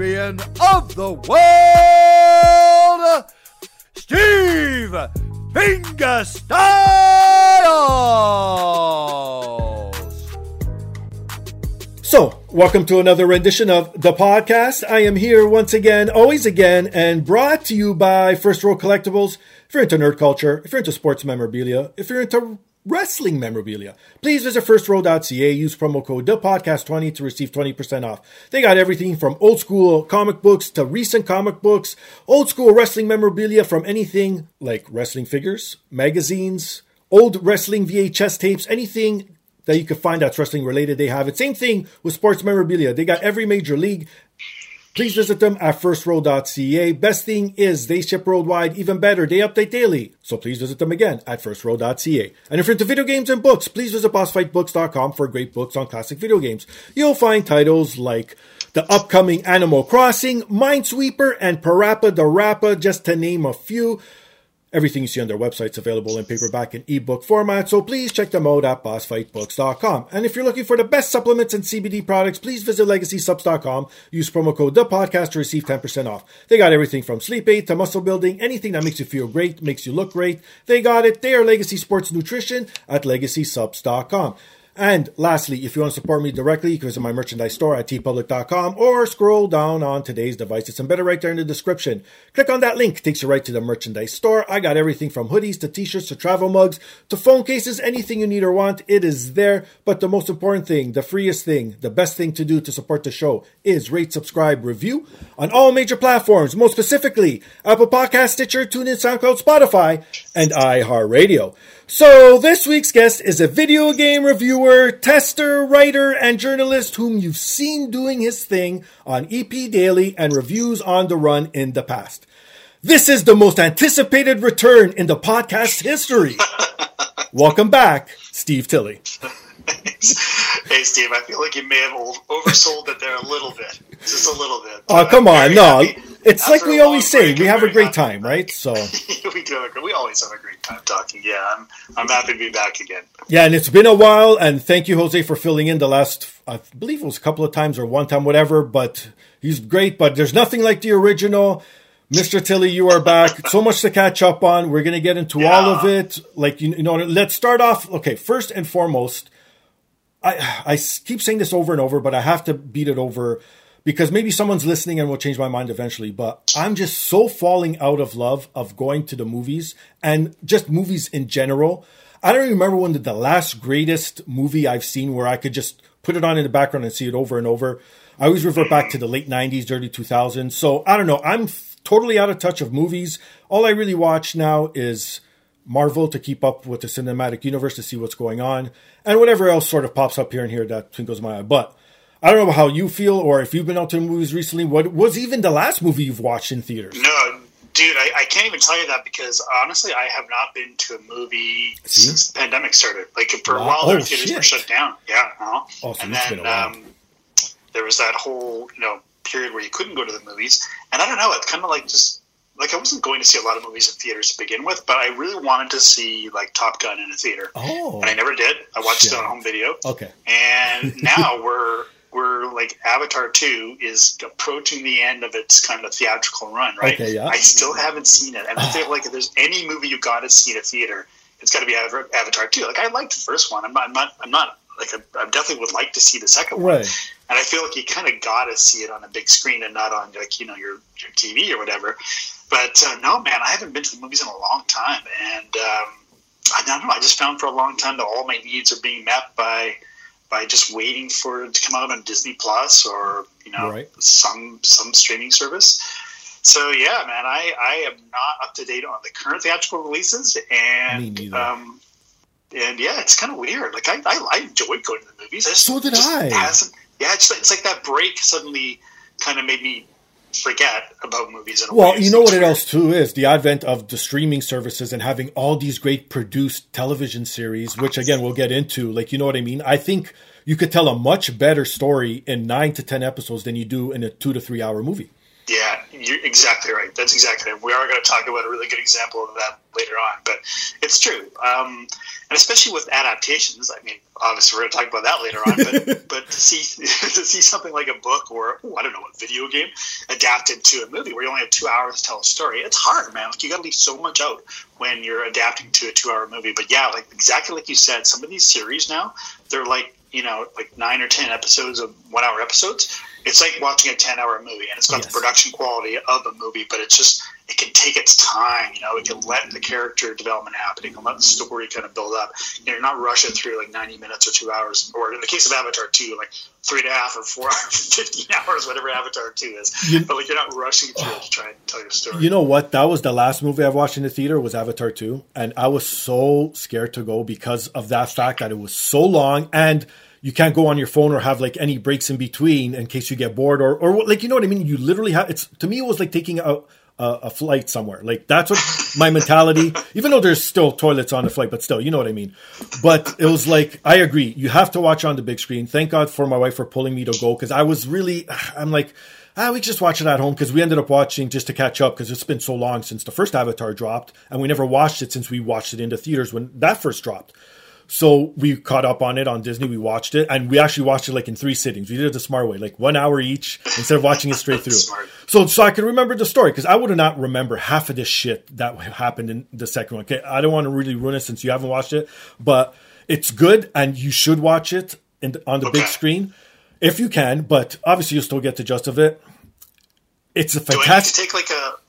of the world, Steve Fingastylz. So, welcome to another rendition of the podcast. I am here once again, always again, and brought to you by First Row Collectibles. If you're into nerd culture, if you're into sports memorabilia, if you're into wrestling memorabilia. Please visit firstrow.ca. Use promo code DAPODCAST20 to receive 20% off. They got everything from old school comic books to recent comic books, old school wrestling memorabilia from anything like wrestling figures, magazines, old wrestling VHS tapes, anything that you can find that's wrestling related, they have it. Same thing with sports memorabilia. They got every major league, Please visit them at firstrow.ca. Best thing is they ship worldwide. Even better, they update daily. So please visit them again at firstrow.ca. And if you're into video games and books, please visit bossfightbooks.com for great books on classic video games. You'll find titles like the upcoming Animal Crossing, Minesweeper, and PaRappa the Rapper, just to name a few. Everything you see on their website is available in paperback and ebook format, so please check them out at bossfightbooks.com. And if you're looking for the best supplements and CBD products, please visit legacysupps.com. Use promo code the podcast to receive 10% off. They got everything from sleep aid to muscle building, anything that makes you feel great, makes you look great. They got it. They are Legacy Sports Nutrition at legacysupps.com. And lastly, if you want to support me directly, you can visit my merchandise store at teepublic.com or scroll down on today's device. It's embedded right there in the description. Click on that link, takes you right to the merchandise store. I got everything from hoodies to t-shirts to travel mugs to phone cases, anything you need or want, it is there. But the most important thing, the freest thing, the best thing to do to support the show is rate, subscribe, review on all major platforms, most specifically Apple Podcast, Stitcher, TuneIn, SoundCloud, Spotify, and iHeartRadio. So, this week's guest is a video game reviewer, tester, writer, and journalist whom you've seen doing his thing on EP Daily and reviews on the run in the past. This is the most anticipated return in the podcast history. Welcome back, Steve Tilley. hey, Steve, I feel like you may have oversold it there a little bit. Just a little bit. Oh, come on. No. Happy. It's After like we always say, we have a great time, right? So we do. We always have a great time talking. Yeah, I'm I'm happy to be back again. Yeah, and it's been a while, and thank you, Jose, for filling in the last. I believe it was a couple of times or one time, whatever. But he's great. But there's nothing like the original. Mr. Tilley, you are back. so much to catch up on. We're going to get into yeah. all of it. Like you, you know, let's start off. Okay, first and foremost, I I keep saying this over and over, but I have to beat it over because maybe someone's listening and will change my mind eventually. But I'm just so falling out of love of going to the movies and just movies in general. I don't remember when the, the last greatest movie I've seen where I could just put it on in the background and see it over and over. I always revert back to the late 90s, early 2000s. So I don't know. I'm f- totally out of touch of movies. All I really watch now is Marvel to keep up with the cinematic universe to see what's going on and whatever else sort of pops up here and here that twinkles my eye. But I don't know how you feel or if you've been out to the movies recently. What was even the last movie you've watched in theaters? No, dude, I, I can't even tell you that because honestly, I have not been to a movie See? since the pandemic started. Like for wow. a while, oh, their theaters shit. were shut down. Yeah, uh-huh. oh, so and then um, there was that whole you know period where you couldn't go to the movies, and I don't know. It's kind of like just like I wasn't going to see a lot of movies in theaters to begin with, but I really wanted to see like Top Gun in a theater. Oh, and I never did. I watched Shit. it on home video. Okay, and now we're we're like Avatar two is approaching the end of its kind of theatrical run, right? Okay, yeah. I still haven't seen it, and I feel like if there's any movie you got to see in a theater, it's got to be Avatar two. Like I liked the first one. I'm not. I'm not. I'm not like I, definitely would like to see the second one. Right. And I feel like you kind of got to see it on a big screen and not on like you know your your TV or whatever. But uh, no, man, I haven't been to the movies in a long time, and um, I don't know. I just found for a long time that all my needs are being met by by just waiting for it to come out on Disney Plus or you know right. some some streaming service. So yeah, man, I, I am not up to date on the current theatrical releases, and um, and yeah, it's kind of weird. Like I, I, I enjoyed going to the movies. Just, so did I. Yeah, it's, it's like that break suddenly kind of made me forget about movies. well, you know what it else too is the advent of the streaming services and having all these great produced television series, which again we'll get into. Like you know what I mean? I think you could tell a much better story in nine to ten episodes than you do in a two to three hour movie. Yeah, you're exactly right. That's exactly right. We are going to talk about a really good example of that later on, but it's true. Um, and especially with adaptations, I mean, obviously we're going to talk about that later on, but, but to see to see something like a book or oh, I don't know, a video game adapted to a movie where you only have two hours to tell a story, it's hard, man. Like you got to leave so much out when you're adapting to a two-hour movie. But yeah, like exactly like you said, some of these series now they're like you know like nine or ten episodes of one-hour episodes it's like watching a 10 hour movie and it's got yes. the production quality of a movie but it's just it can take its time you know? It can let the character development happen. It can let the story kind of build up. You know, you're not rushing through like 90 minutes or two hours or in the case of avatar 2 like three and a half or four hours 15 hours whatever avatar 2 is. You, but like you're not rushing through it to try and tell your story. You know what? That was the last movie i've watched in the theater was avatar 2 and i was so scared to go because of that fact that it was so long and you can't go on your phone or have like any breaks in between in case you get bored or or like you know what I mean. You literally have it's to me it was like taking a a, a flight somewhere. Like that's what my mentality. Even though there's still toilets on the flight, but still, you know what I mean. But it was like I agree. You have to watch on the big screen. Thank God for my wife for pulling me to go because I was really I'm like. Ah, we just watch it at home because we ended up watching just to catch up because it's been so long since the first Avatar dropped, and we never watched it since we watched it in the theaters when that first dropped. So we caught up on it on Disney. We watched it, and we actually watched it like in three sittings. We did it the smart way, like one hour each, instead of watching it straight through. so, so I could remember the story because I would not remember half of this shit that happened in the second one. Okay, I don't want to really ruin it since you haven't watched it, but it's good, and you should watch it in, on the okay. big screen if you can. But obviously, you'll still get the gist of it. It's a fantastic. Do I need to take like a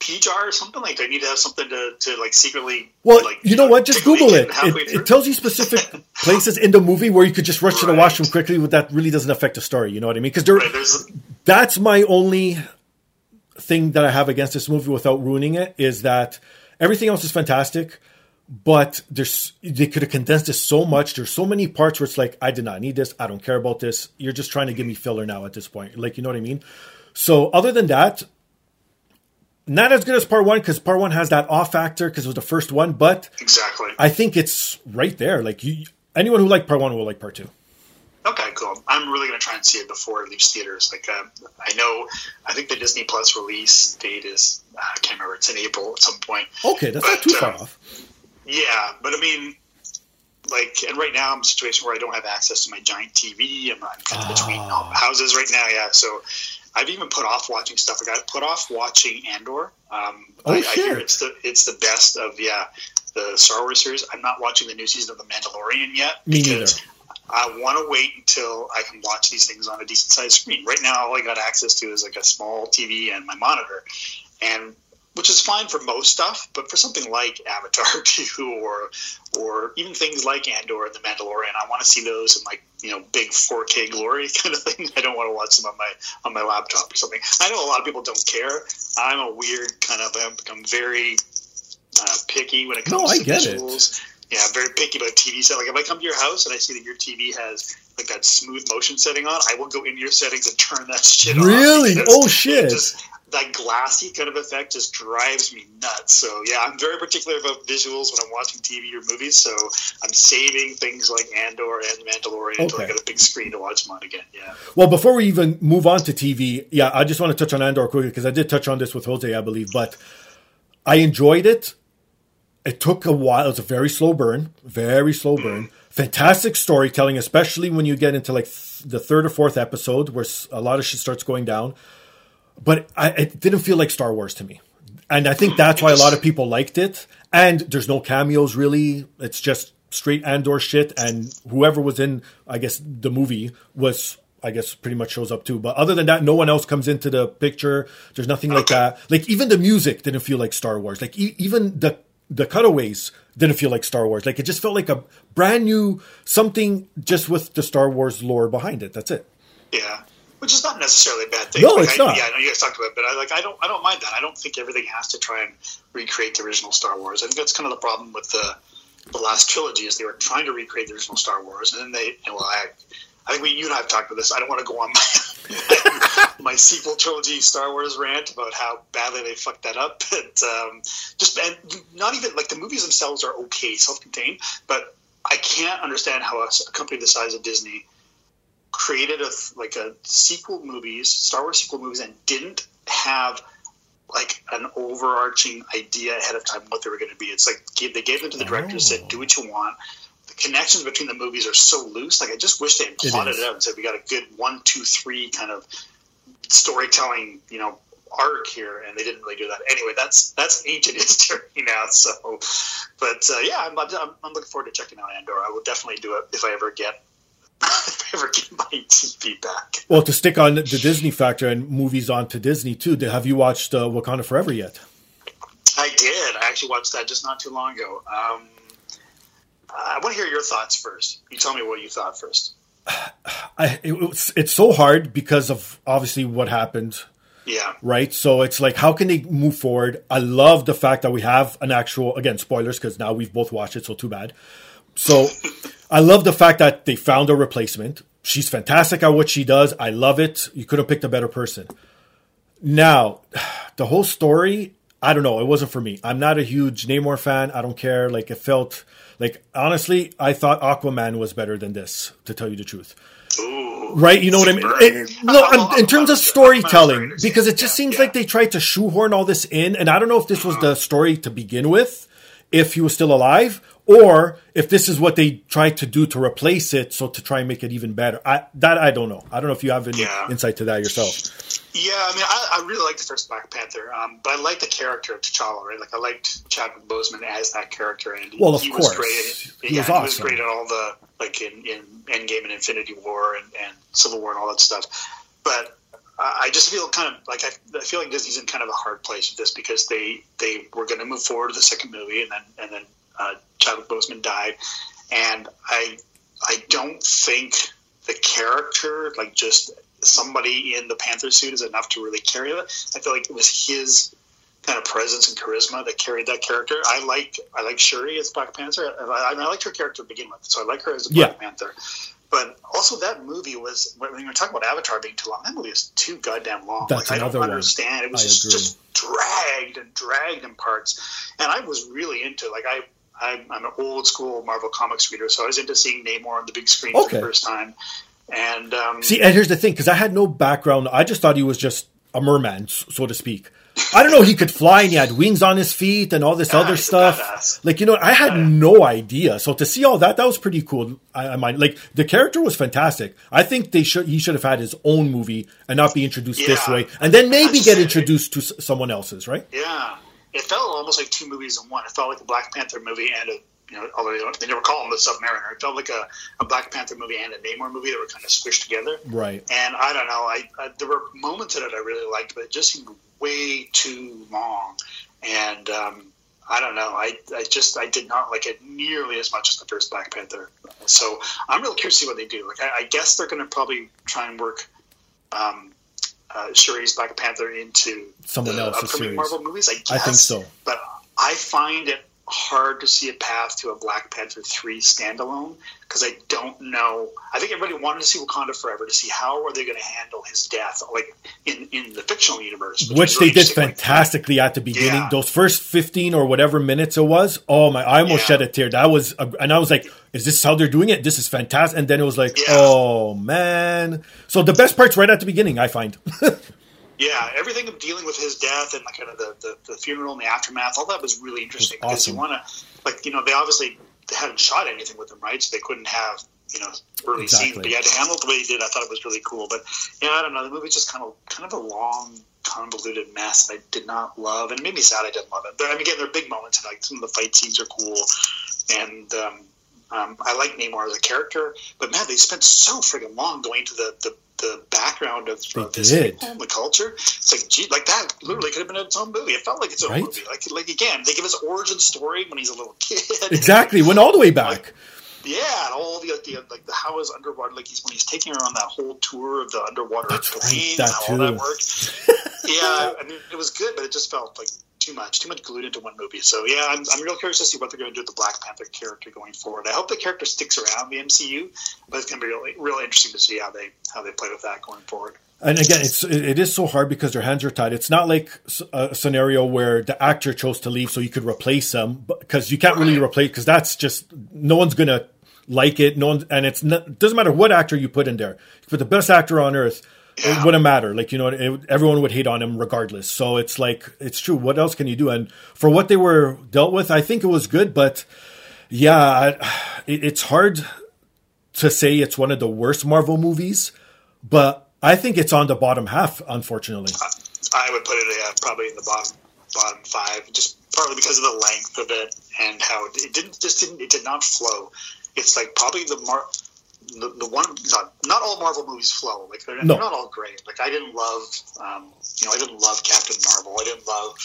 pea jar or something? Like, do I need to have something to, to like secretly? Well, like, you know what? Just Google it. It, it, tells you specific places in the movie where you could just rush right. to the washroom quickly. But that really doesn't affect the story. You know what I mean? Because right, that's my only thing that I have against this movie without ruining it is that everything else is fantastic. But there's they could have condensed this so much. There's so many parts where it's like I did not need this. I don't care about this. You're just trying to give me filler now at this point. Like you know what I mean? So other than that, not as good as part one because part one has that off factor because it was the first one, but exactly, I think it's right there. Like you, anyone who liked part one will like part two. Okay, cool. I'm really going to try and see it before it leaves theaters. Like, uh, I know, I think the Disney Plus release date is, uh, I can't remember, it's in April at some point. Okay, that's but, not too far uh, off. Yeah, but I mean, like, and right now I'm in a situation where I don't have access to my giant TV. I'm, I'm kind of between ah. houses right now, yeah. So I've even put off watching stuff. I got put off watching Andor. Um, oh, I, I, hear it's the it's the best of yeah the Star Wars series. I'm not watching the new season of The Mandalorian yet Me neither. I want to wait until I can watch these things on a decent sized screen. Right now, all I got access to is like a small TV and my monitor, and which is fine for most stuff, but for something like Avatar 2 or or even things like Andor and The Mandalorian, I want to see those in like you know big 4K glory kind of thing. I don't want to watch them on my on my laptop or something. I know a lot of people don't care. I'm a weird kind of I'm, I'm very uh, picky when it comes no, to visuals. It. Yeah, I'm very picky about TV set. Like if I come to your house and I see that your TV has like that smooth motion setting on, I will go into your settings and turn that shit really? on. Really? Oh shit! Just, that glassy kind of effect just drives me nuts. So yeah, I'm very particular about visuals when I'm watching TV or movies. So I'm saving things like Andor and Mandalorian okay. until I get a big screen to watch them on again. Yeah. Well, before we even move on to TV, yeah, I just want to touch on Andor quickly because I did touch on this with Jose, I believe, but I enjoyed it. It took a while. It was a very slow burn, very slow mm. burn. Fantastic storytelling, especially when you get into like th- the third or fourth episode where a lot of shit starts going down but I, it didn't feel like Star Wars to me. And I think that's why a lot of people liked it. And there's no cameos really. It's just straight Andor shit. And whoever was in, I guess, the movie was, I guess, pretty much shows up too. But other than that, no one else comes into the picture. There's nothing like that. Like even the music didn't feel like Star Wars. Like e- even the the cutaways didn't feel like Star Wars. Like it just felt like a brand new something just with the Star Wars lore behind it. That's it. Yeah which is not necessarily a bad thing. No, like it's I, not. Yeah, I know you guys talked about it, but I like I don't I don't mind that. I don't think everything has to try and recreate the original Star Wars. I think that's kind of the problem with the the last trilogy is they were trying to recreate the original Star Wars, and then they well I. I think we, you and I have talked about this. I don't want to go on my, my sequel trilogy Star Wars rant about how badly they fucked that up. But um, just and not even like the movies themselves are okay, self-contained. But I can't understand how a, a company the size of Disney created a like a sequel movies, Star Wars sequel movies, and didn't have like an overarching idea ahead of time what they were going to be. It's like they gave them to the director, oh. said, "Do what you want." The connections between the movies are so loose. Like I just wish they had plotted it, it out and said, "We got a good one, two, three kind of storytelling." You know, arc here, and they didn't really do that. Anyway, that's that's ancient history now. So, but uh, yeah, I'm, I'm, I'm, looking forward to checking out Andor. I will definitely do it if I ever get I ever get my TV back. Well, to stick on the Disney factor and movies on to Disney too, have you watched uh, Wakanda Forever yet? I did. I actually watched that just not too long ago. Um, I want to hear your thoughts first. You tell me what you thought first. I, it, it's, it's so hard because of obviously what happened. Yeah. Right. So it's like, how can they move forward? I love the fact that we have an actual, again, spoilers because now we've both watched it, so too bad. So I love the fact that they found a replacement. She's fantastic at what she does. I love it. You could have picked a better person. Now, the whole story, I don't know. It wasn't for me. I'm not a huge Namor fan. I don't care. Like, it felt like, honestly, I thought Aquaman was better than this, to tell you the truth. Ooh, right? You know what I mean? It, no, in terms of storytelling, because it just seems like they tried to shoehorn all this in. And I don't know if this was the story to begin with, if he was still alive, or if this is what they tried to do to replace it, so to try and make it even better. I, that I don't know. I don't know if you have any yeah. insight to that yourself. Yeah, I mean, I, I really like the first Black Panther, um, but I like the character of T'Challa. Right, like I liked Chadwick Boseman as that character, and he, well, of he course, was great. he yeah, was awesome. He was great in all the like in, in Endgame and Infinity War and, and Civil War and all that stuff. But I just feel kind of like I, I, feel like Disney's in kind of a hard place with this because they they were going to move forward to the second movie and then and then uh, Chadwick Boseman died, and I I don't think the character like just somebody in the Panther suit is enough to really carry it. I feel like it was his kind of presence and charisma that carried that character. I like I like Shuri as Black Panther. I, I, liked her character to begin with, so I like her as a Black yeah. Panther. But also, that movie was when you were talking about Avatar being too long. That movie is too goddamn long. That's like, I don't understand. One. It was just, just dragged and dragged in parts, and I was really into like I I'm, I'm, an old school Marvel Comics reader, so I was into seeing Namor on the big screen okay. for the first time. And um, see, and here's the thing, because I had no background, I just thought he was just a merman, so to speak. I don't know. He could fly and he had wings on his feet and all this yeah, other stuff. Like you know, I had yeah. no idea. So to see all that, that was pretty cool. I, I mind like the character was fantastic. I think they should he should have had his own movie and not be introduced yeah. this way, and then maybe get introduced to someone else's, right? Yeah, it felt almost like two movies in one. It felt like a Black Panther movie and a you know, although they, never call him the Submariner, it felt like a, a Black Panther movie and a Namor movie that were kind of squished together. Right. And I don't know, I, I there were moments in it I really liked, but it just seemed way too long. And um, I don't know, I, I just I did not like it nearly as much as the first Black Panther. So I'm really curious to see what they do. Like I, I guess they're going to probably try and work. Um, uh, Shuri's Black Panther into someone else's upcoming series. Marvel movies. I guess, I think so. But I find it hard to see a path to a Black Panther three standalone because I don't know. I think everybody wanted to see Wakanda Forever to see how are they going to handle his death, like in in the fictional universe, which, which they did fantastically at the beginning. Yeah. Those first fifteen or whatever minutes it was, oh my! I almost yeah. shed a tear. That was, and I was like, "Is this how they're doing it? This is fantastic!" And then it was like, yeah. "Oh man!" So the best part's right at the beginning, I find. Yeah, everything of dealing with his death and like kind of the, the, the funeral and the aftermath, all that was really interesting was because you want to, like, you know, they obviously hadn't shot anything with him, right? So they couldn't have, you know, early exactly. scenes, but he had to handle it the way he did. I thought it was really cool. But yeah, I don't know. The movie's just kind of kind of a long, convoluted mess that I did not love, and it made me sad I didn't love it. But I mean, again, there are big moments, and like some of the fight scenes are cool, and um, um, I like Namor as a character. But man, they spent so freaking long going to the the the background of, of this people the culture. It's like, gee, like that literally could have been its own movie. It felt like its own right? movie. Like, like again, they give us origin story when he's a little kid. Exactly, went all the way back. Like, yeah, and all the, the like the how is underwater like he's when he's taking her on that whole tour of the underwater That's right, that all that worked. yeah, I mean it was good, but it just felt like too much, too much glued into one movie. So yeah, I'm, I'm real curious to see what they're going to do with the Black Panther character going forward. I hope the character sticks around the MCU, but it's going to be really, really interesting to see how they how they play with that going forward. And again, it's it is so hard because their hands are tied. It's not like a scenario where the actor chose to leave so you could replace them, because you can't right. really replace because that's just no one's gonna like it. No one, and it's not, doesn't matter what actor you put in there. You put the best actor on earth it wouldn't matter. Like you know, it, everyone would hate on him regardless. So it's like it's true. What else can you do? And for what they were dealt with, I think it was good. But yeah, it, it's hard to say it's one of the worst Marvel movies. But I think it's on the bottom half, unfortunately. I would put it uh, probably in the bottom bottom five, just partly because of the length of it and how it didn't just didn't it did not flow. It's like probably the Mar- the, the one not, not all Marvel movies flow. Like they're, no. they're not all great. Like I didn't love, um, you know, I didn't love Captain Marvel. I didn't love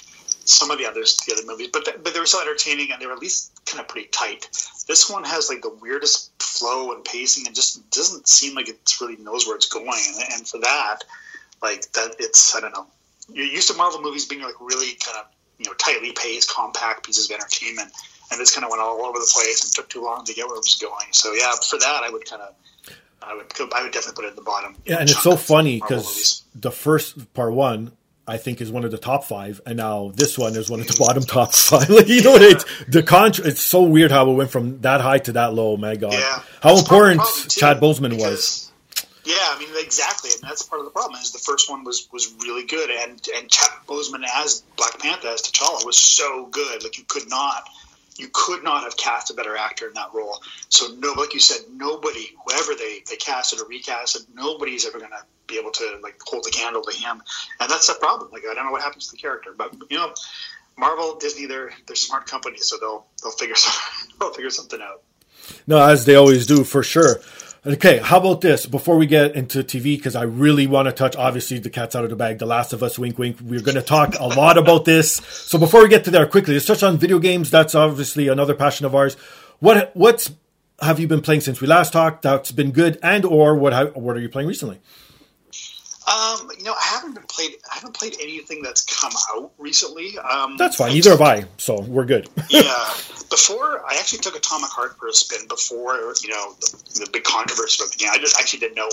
some of the others, the other movies, but but they were so entertaining and they were at least kind of pretty tight. This one has like the weirdest flow and pacing and just doesn't seem like it really knows where it's going. And, and for that, like that, it's I don't know. You're used to Marvel movies being like really kind of you know tightly paced, compact pieces of entertainment and this kind of went all over the place and took too long to get where it was going. So yeah, for that, I would kind of. I would, I would definitely put it at the bottom. Yeah, and it's so funny because the first part one, I think, is one of the top five, and now this one is one of the bottom top five. like you know, it's the contra- It's so weird how it went from that high to that low. My God, yeah. how important Chad Boseman was. Yeah, I mean exactly, and that's part of the problem. Is the first one was was really good, and and Chad Boseman as Black Panther as T'Challa was so good. Like you could not you could not have cast a better actor in that role. So no, like you said, nobody, whoever they they cast it or recasted, nobody's ever going to be able to like hold the candle to him, and that's the problem. Like I don't know what happens to the character, but you know, Marvel, Disney, they're they're smart companies, so they'll they'll figure some, they'll figure something out. No, as they always do, for sure. Okay, how about this before we get into TV? Because I really want to touch, obviously, the cat's out of the bag, The Last of Us, wink, wink. We're going to talk a lot about this. So before we get to there, quickly, let's touch on video games. That's obviously another passion of ours. What what's have you been playing since we last talked? That's been good, and or what? what are you playing recently? Um, you know, I haven't been played. I haven't played anything that's come out recently. Um, that's fine. Either have I, so we're good. yeah. Before I actually took Atomic Heart for a spin. Before you know the, the big controversy about the game, I just actually didn't know.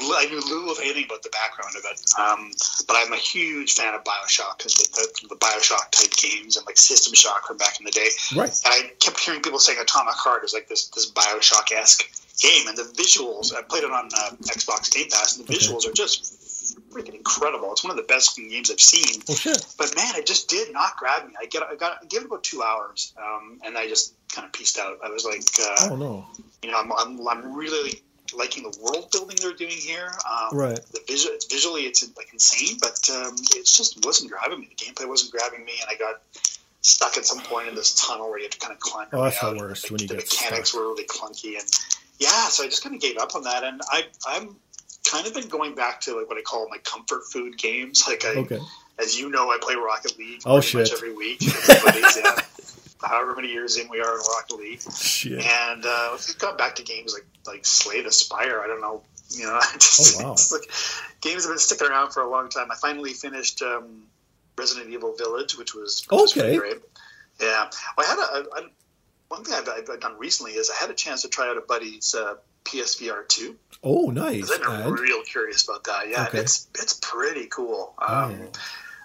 I knew little of anything about the background of it, um, but I'm a huge fan of Bioshock because the, the, the, Bioshock type games and like System Shock from back in the day. Right. And I kept hearing people saying Atomic Heart is like this this Bioshock esque game, and the visuals. I played it on uh, Xbox Game Pass, and the visuals okay. are just freaking incredible. It's one of the best games I've seen. Oh, but man, it just did not grab me. I get, I got, I gave it about two hours, um, and I just kind of pieced out. I was like, uh, oh no, you know, I'm, I'm, I'm really liking the world building they're doing here. Um, right. The visual, it's visually, it's like insane, but um, it just wasn't grabbing me. The gameplay wasn't grabbing me, and I got stuck at some point in this tunnel where you had to kind of climb. Oh, that's the worst. Like, when you the get mechanics stuck. were really clunky, and yeah, so I just kind of gave up on that, and I I'm kind of been going back to like what I call my comfort food games. Like I, okay. as you know, I play Rocket League oh, shit. every week. however many years in we are in Rocket League, shit. and uh, we've got back to games like like Slay the Spire. I don't know, you know, just, oh, wow. like, games have been sticking around for a long time. I finally finished um, Resident Evil Village, which was, which okay. was great. Yeah, well, I had a, a one thing I've, I've, done recently is I had a chance to try out a buddy's uh, PSVR two. Oh, nice! I'm and? real curious about that. Yeah, okay. it's it's pretty cool. Um, oh.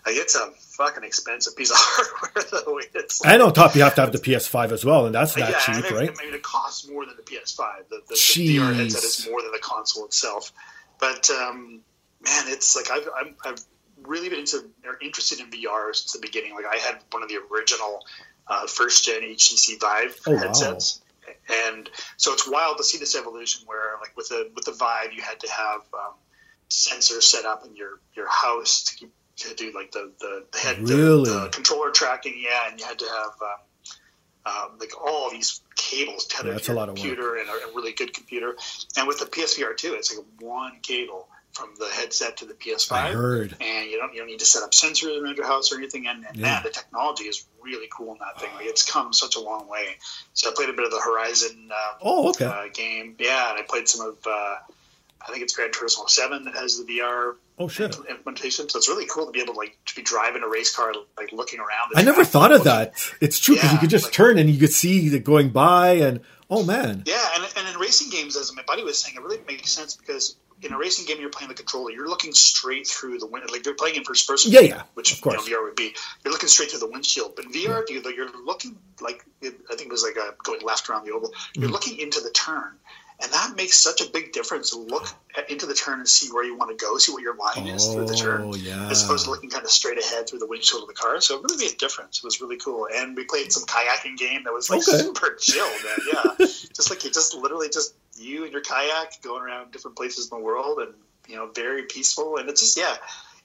Like it's a fucking expensive piece of hardware though. It's like, and on top, you have to have the PS5 as well, and that's not yeah, cheap, right? I mean, it costs more than the PS5. The, the, the VR headset is more than the console itself. But um, man, it's like I've, I've, I've really been into or interested in VR since the beginning. Like I had one of the original uh, first gen HTC Vive oh, headsets. Wow. And so it's wild to see this evolution where, like with the with the Vive, you had to have um, sensors set up in your your house to keep to do like the the, the head really? the, the, controller tracking, yeah, and you had to have um, um, like all these cables tethered yeah, to your computer and a, a, really good computer. And with the PSVR two, it's like one cable from the headset to the PS5. I heard. And you don't you don't need to set up sensors around your house or anything. And, and yeah. man, the technology is really cool in that thing. Like it's come such a long way. So I played a bit of the Horizon. Uh, oh, okay. Uh, game, yeah, and I played some of. Uh, I think it's Gran Turismo Seven that has the VR oh shit implementation. So it's really cool to be able to like to be driving a race car, like looking around. I never thought of that. It's true because yeah, you could just like, turn and you could see it going by, and oh man. Yeah, and, and in racing games, as my buddy was saying, it really makes sense because in a racing game, you're playing the controller. You're looking straight through the wind, like you're playing in first person. Yeah, yeah. Which of course. You know, VR would be. You're looking straight through the windshield. But in VR, yeah. you're looking like I think it was like a, uh, going left around the oval. You're mm. looking into the turn, and that makes such a big difference to look into the turn and see where you want to go, see what your line is through the turn, oh, yeah. as opposed to looking kind of straight ahead through the windshield of the car. So it really made a difference. It was really cool. And we played some kayaking game that was like okay. super chill, man. Yeah, just like you just literally just you and your kayak going around different places in the world, and you know, very peaceful. And it's just yeah,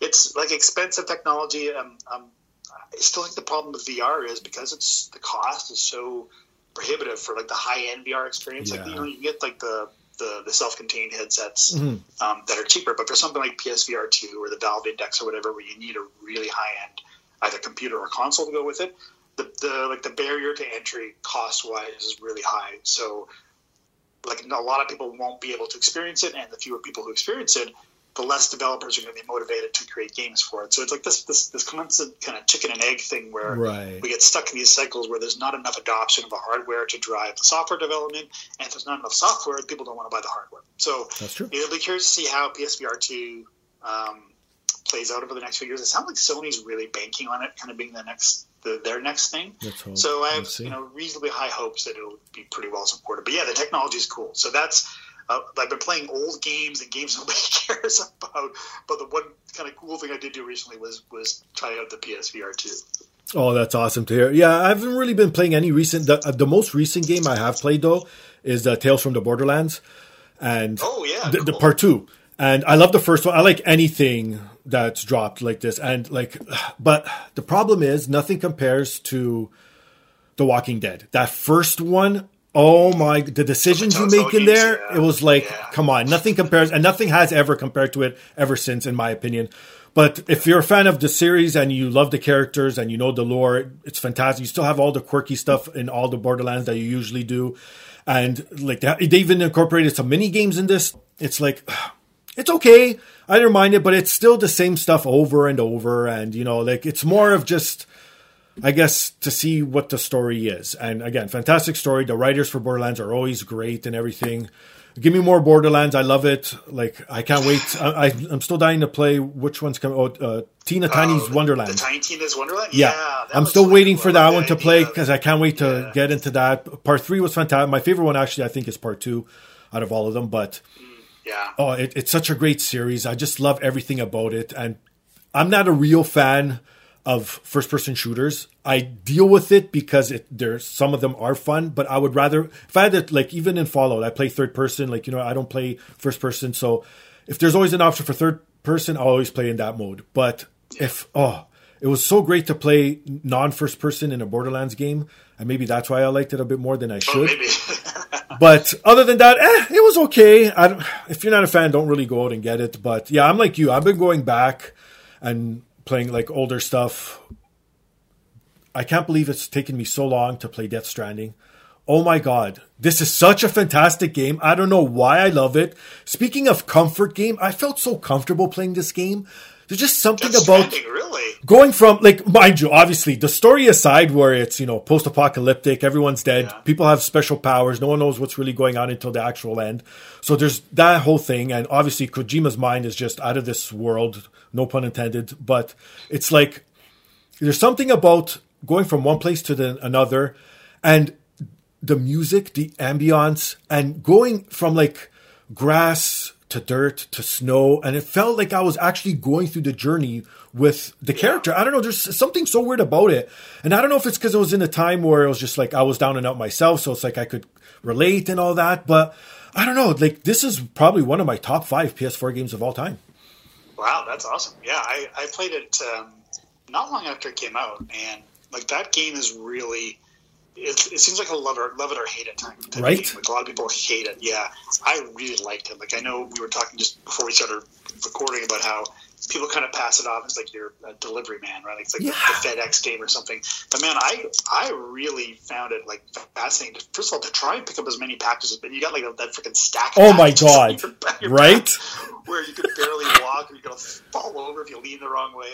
it's like expensive technology. Um, um, I still think the problem with VR is because it's the cost is so prohibitive for like the high end VR experience. Yeah. Like you know, you get like the the, the self contained headsets mm-hmm. um, that are cheaper, but for something like PSVR two or the Valve Index or whatever, where you need a really high end either computer or console to go with it, the, the like the barrier to entry cost wise is really high. So like a lot of people won't be able to experience it, and the fewer people who experience it, the less developers are going to be motivated to create games for it. So it's like this this this constant kind of chicken and egg thing where right. we get stuck in these cycles where there's not enough adoption of the hardware to drive the software development, and if there's not enough software, people don't want to buy the hardware. So that's true. It'll be curious to see how PSVR two um, plays out over the next few years. It sounds like Sony's really banking on it, kind of being the next the, their next thing. So I have you know reasonably high hopes that it'll be pretty well supported. But yeah, the technology is cool. So that's uh, I've been playing old games and games nobody cares about. But the one kind of cool thing I did do recently was was try out the PSVR two. Oh, that's awesome to hear. Yeah, I haven't really been playing any recent. The, uh, the most recent game I have played though is uh, Tales from the Borderlands, and oh yeah, the, cool. the part two. And I love the first one. I like anything that's dropped like this, and like, but the problem is nothing compares to The Walking Dead. That first one Oh my! The decisions you make in there, yeah. it was like, yeah. come on, nothing compares, and nothing has ever compared to it ever since, in my opinion. But if you're a fan of the series and you love the characters and you know the lore, it's fantastic. You still have all the quirky stuff in all the Borderlands that you usually do, and like they even incorporated some mini games in this. It's like, it's okay. I don't mind it, but it's still the same stuff over and over, and you know, like it's more of just I guess to see what the story is. And again, fantastic story. The writers for Borderlands are always great and everything. Give me more Borderlands. I love it. Like I can't wait. I, am still dying to play. Which one's coming? Oh, uh, Tina Tiny's Wonderland. The Tiny Tina's Wonderland. Yeah, yeah I'm still waiting for that one to play because I can't wait to yeah. get into that. Part three was fantastic. My favorite one actually, I think, is part two out of all of them. But mm, yeah, oh, it, it's such a great series. I just love everything about it. And I'm not a real fan of first person shooters. I deal with it because it, there's some of them are fun, but I would rather if I had to like even in Fallout, I play third person. Like you know, I don't play first person. So if there's always an option for third person, I'll always play in that mode. But if oh, it was so great to play non first person in a Borderlands game, and maybe that's why I liked it a bit more than I oh, should. Oh, but other than that, eh, it was okay. If you're not a fan, don't really go out and get it. But yeah, I'm like you. I've been going back and playing like older stuff. I can't believe it's taken me so long to play Death Stranding. Oh my god, this is such a fantastic game. I don't know why I love it. Speaking of comfort game, I felt so comfortable playing this game. There's just something about really. going from like mind you obviously the story aside where it's you know post-apocalyptic everyone's dead Yeah. people have special powers no one knows what's really going on until the actual end so there's that whole thing and obviously kojima's mind is just out of this world no pun intended but it's like there's something about going from one place to the, another and the music the ambiance and going from like grass to dirt to snow and it felt like i was actually going through the journey with the character i don't know there's something so weird about it and i don't know if it's because it was in a time where it was just like i was down and out myself so it's like i could relate and all that but i don't know like this is probably one of my top five ps4 games of all time Wow, that's awesome. Yeah, I, I played it um, not long after it came out, and like that game is really. It, it seems like a love or love it or hate it time. Right. game. Like a lot of people hate it. Yeah, I really liked it. Like I know we were talking just before we started recording about how people kind of pass it off as like you're a delivery man, right? Like it's like Yeah. the, the FedEx game or something. But man, I I really found it like fascinating. To, first of all, to try and pick up as many packages, but you got like that freaking stack. Of Oh my God. your your Right? back where you could barely walk or you're gonna fall over if you lean the wrong way.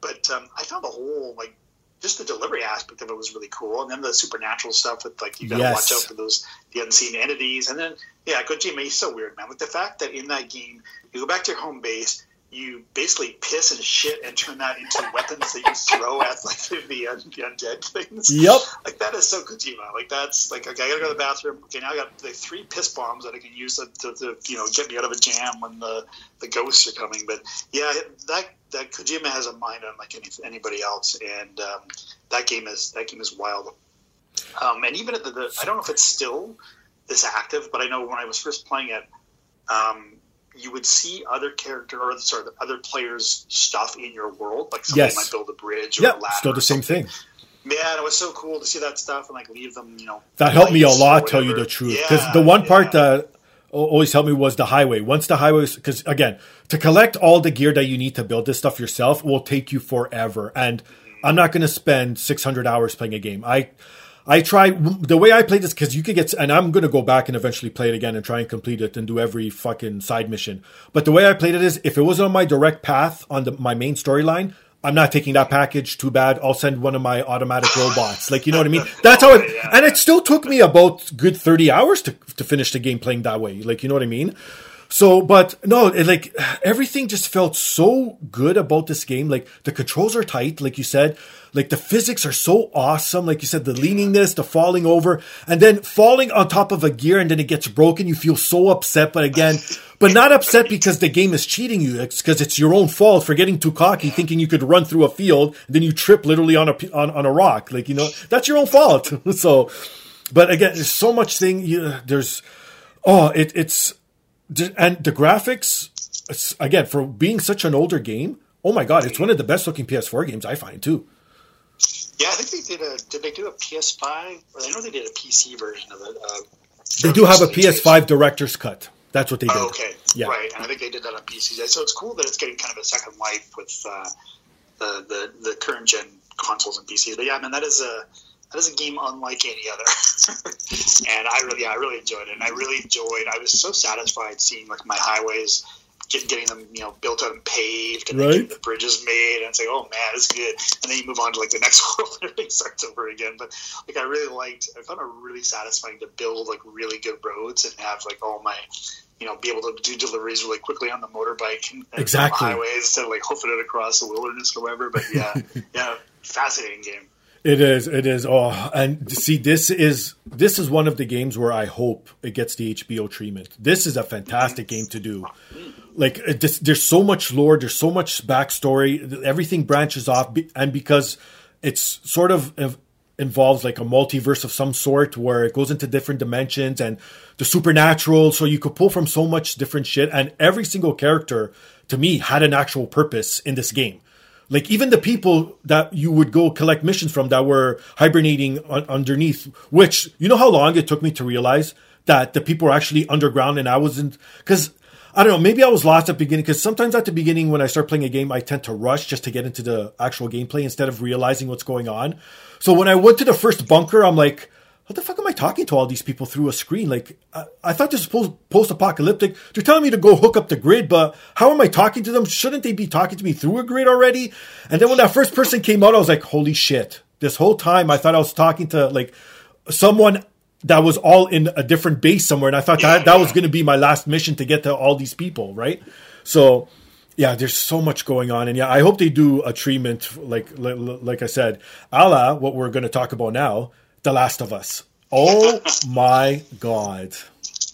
But um, I found the whole like just the delivery aspect of it was really cool, and then the supernatural stuff with like you got to Yes. watch out for those the unseen entities, and then yeah, Kojima he's so weird, man. With the fact that in that game you go back to your home base. You basically piss and shit and turn that into weapons that you throw at like the, the, un- the undead things. Yep. Like that is so Kojima. Like that's like okay, I gotta go to the bathroom. Okay, now I got like three piss bombs that I can use to, to, to you know get me out of a jam when the the ghosts are coming. But yeah, that that Kojima has a mind unlike any, anybody else, and um, that game is that game is wild. Um, and even at the, the I don't know if it's still this active, but I know when I was first playing it, um, you would see other character or sorry, the other players' stuff in your world. Like somebody Yes. might build a bridge or yeah a ladder. still the same something. thing Man, it was so cool to see that stuff and like leave them, you know. That helped me a lot, tell you the truth. Because Yeah, the one part that always helped me was the highway. Once the highway, because again, to collect all the gear that you need to build this stuff yourself will take you forever. And I'm not going to spend 600 hours playing a game. I, I try the way I play this because you could get, and I'm going to go back and eventually play it again and try and complete it and do every fucking side mission. But the way I played it is, if it wasn't on my direct path on the, my main storyline, I'm not taking that package. Too bad. I'll send one of my automatic robots. Like you know what I mean? That's how it. And it still took me about good 30 hours to to finish the game playing that way. Like you know what I mean? So, but no, it, like everything just felt so good about this game. Like the controls are tight, like you said. Like the physics are so awesome. Like you said, the leaningness, the falling over, and then falling on top of a gear and then it gets broken. You feel so upset, but again, but not upset because the game is cheating you. It's because it's your own fault for getting too cocky, thinking you could run through a field, then you trip literally on a on, on a rock. Like you know, that's your own fault. so, but again, there's so much thing. You, there's oh, it, it's and the graphics again for being such an older game. Oh my god, it's one of the best looking PS4 games I find too. Yeah, I think they did a. Did they do a PS5? Or I know they did a PC version of it. Uh, They do have a PS5 director's cut. That's what they did. Oh, okay, Yeah. right. And I think they did that on PC. So it's cool that it's getting kind of a second life with uh, the, the the current gen consoles and PCs. But yeah, I man, that is a that is a game unlike any other. and I really, yeah, I really enjoyed it. And I really enjoyed. I was so satisfied seeing like my highways. Get, getting them, you know, built out and paved, and Right. getting the bridges made, and it's like, oh man, it's good. And then you move on to like the next world, and everything starts over again. But like, I really liked. I found it really satisfying to build like really good roads and have like all my you know, be able to do deliveries really quickly on the motorbike and, Exactly. on the highways instead of like hoofing it across the wilderness or whatever. But yeah, yeah, fascinating game. It is. It is. Oh, and see, this is this is one of the games where I hope it gets the HBO treatment. This is a fantastic game to do. Like, uh, it just, there's so much lore. There's so much backstory. Everything branches off, and because it's sort of involves like a multiverse of some sort where it goes into different dimensions and the supernatural. So you could pull from so much different shit, and every single character to me had an actual purpose in this game. Like even the people that you would go collect missions from that were hibernating un- underneath, which you know how long it took me to realize that the people were actually underground and I wasn't because I don't know maybe I was lost at the beginning because sometimes at the beginning when I start playing a game I tend to rush just to get into the actual gameplay instead of realizing what's going on. So when I went to the first bunker, I'm like, how the fuck am I talking to all these people through a screen? Like, I, I thought this was post apocalyptic. They're telling me to go hook up the grid, but how am I talking to them? Shouldn't they be talking to me through a grid already? And then when that first person came out, I was like, holy shit. This whole time I thought I was talking to like someone that was all in a different base somewhere. And I thought that, that was going to be my last mission to get to all these people, right? So, yeah, there's so much going on, and yeah, I hope they do a treatment like like, like I said, a la what we're going to talk about now, The Last of Us. Oh my god!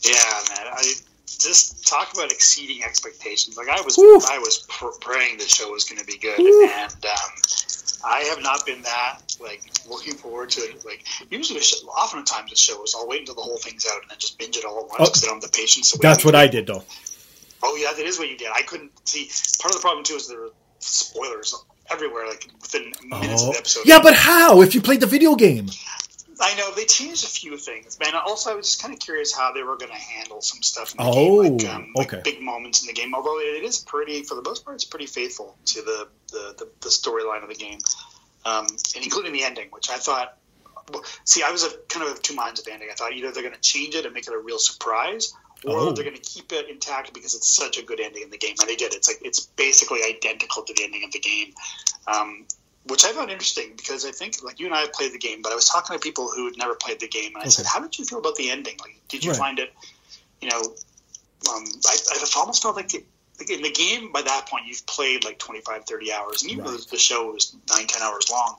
Yeah, man, I just talk about exceeding expectations. Like I was, Woo. I was pr- praying the show was going to be good, Woo. and um, I have not been that like looking forward to it. Like usually, show, oftentimes the show is I'll wait until the whole thing's out and then just binge it all at once Oh. because I don't have the patience. To wait That's what I did though. Oh yeah, that is what you did. I couldn't see. Part of the problem too is there were spoilers everywhere, like within minutes of Oh. the episode. Yeah, but how? If you played the video game? I know they changed a few things, man. Also, I was just kind of curious how they were going to handle some stuff in the Oh, game, like, um, like okay. big moments in the game. Although it is pretty, for the most part, it's pretty faithful to the the, the, the storyline of the game, um, and including the ending, which I thought. well, See, I was a kind of of two minds of the ending. I thought either they're going to change it and make it a real surprise, or Oh. they're going to keep it intact because it's such a good ending in the game, and they did. It's like it's basically identical to the ending of the game. Um, which I found interesting because I think like you and I have played the game, but I was talking to people who had never played the game, and I said, "How did you feel about the ending? Like, did you Right. find it? You know, um, I, I almost felt like, it, like in the game by that point you've played like 25, 30 hours, and even Right. though the show was nine, ten hours long,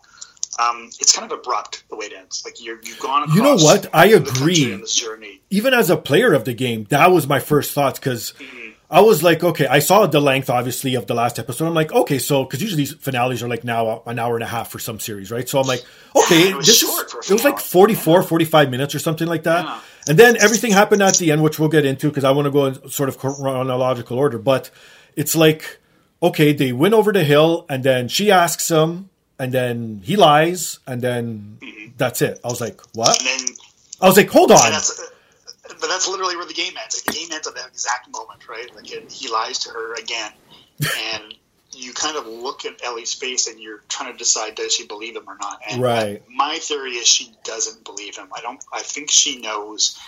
um, it's kind of abrupt the way it ends. Like you're you've gone. Across You know what? I agree. in this journey. Even as a player of the game, that was my first thoughts because Mm-hmm. I was like, okay, I saw the length obviously of the last episode. I'm like, okay, so because usually these finales are like now an hour and a half for some series, right? So I'm like, okay, It was this short is for it was like 44, 45 minutes or something like that. Yeah. And then everything happened at the end, which we'll get into because I want to go in sort of chronological order. But it's like, okay, they went over the hill, and then she asks him, and then he lies, and then that's it. I was like, what? Mm-hmm. And then I was like, hold on. But that's literally where the game ends. Like the game ends at that exact moment, right? Like it, he lies to her again, and you kind of look at Ellie's face and you're trying to decide does she believe him or not. And Right. my theory is she doesn't believe him. I don't. I think she knows,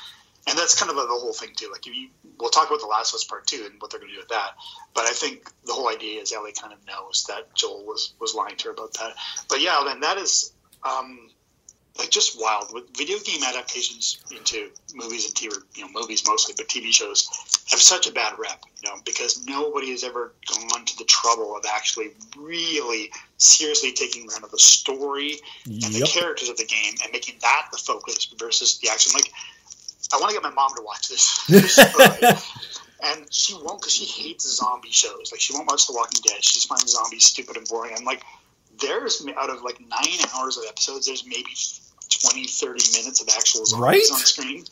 and that's kind of the whole thing too. Like if you, we'll talk about the Last of Us Part Two and what they're going to do with that. But I think the whole idea is Ellie kind of knows that Joel was was lying to her about that. But yeah, then that is. Um, like just wild with video game adaptations into movies and TV, you know, movies mostly, but TV shows have such a bad rep, you know, because nobody has ever gone to the trouble of actually really seriously taking kind of the story and the characters of the game and making that the focus versus the action. Like, I want to get my mom to watch this, this show, right? and she won't because she hates zombie shows. Like, she won't watch The Walking Dead. She just finds zombies stupid and boring. I'm like, there's out of like nine hours of episodes, there's maybe 20, 30 minutes of actual zombies Right? on screen.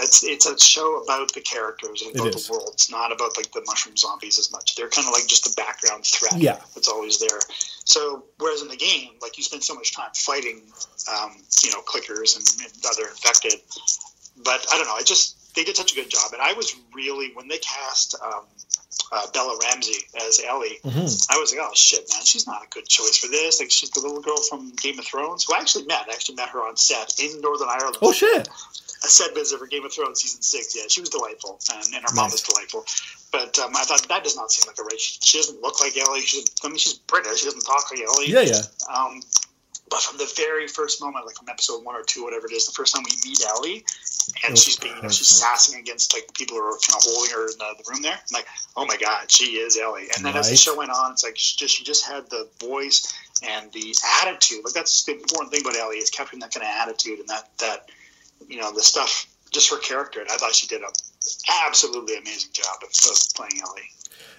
It's it's a show about the characters and about the world. It's not about like the mushroom zombies as much. They're kind of like just a background threat. Yeah. that's always there. So whereas in the game, like you spend so much time fighting, um, you know, clickers and, and other infected. But I don't know. I just they did such a good job, and I was really when they cast um, uh, Bella Ramsey as Ellie. Mhm. I was like, oh shit, man, she's not a good choice for this. Like she's the little girl from Game of Thrones who I actually met. I actually met her on set in Northern Ireland. Oh shit! A set visit for Game of Thrones season six. Yeah, she was delightful, and, and her mom was delightful. But um, I thought that does not seem like a right. She, she doesn't look like Ellie. She's, I mean, she's British. She doesn't talk like Ellie. Yeah, yeah. Um, but from the very first moment, like from episode one or two, whatever it is, the first time we meet Ellie, and she's being, you know, she's sassing against like people who are kind of holding her in the, the room there. I'm like, oh my god, she is Ellie. And then as the show went on, it's like she just she just had the voice and the attitude. Like that's the important thing about Ellie is capturing that kind of attitude and that that you know the stuff just her character. And I thought she did a absolutely amazing job of, of playing Ellie.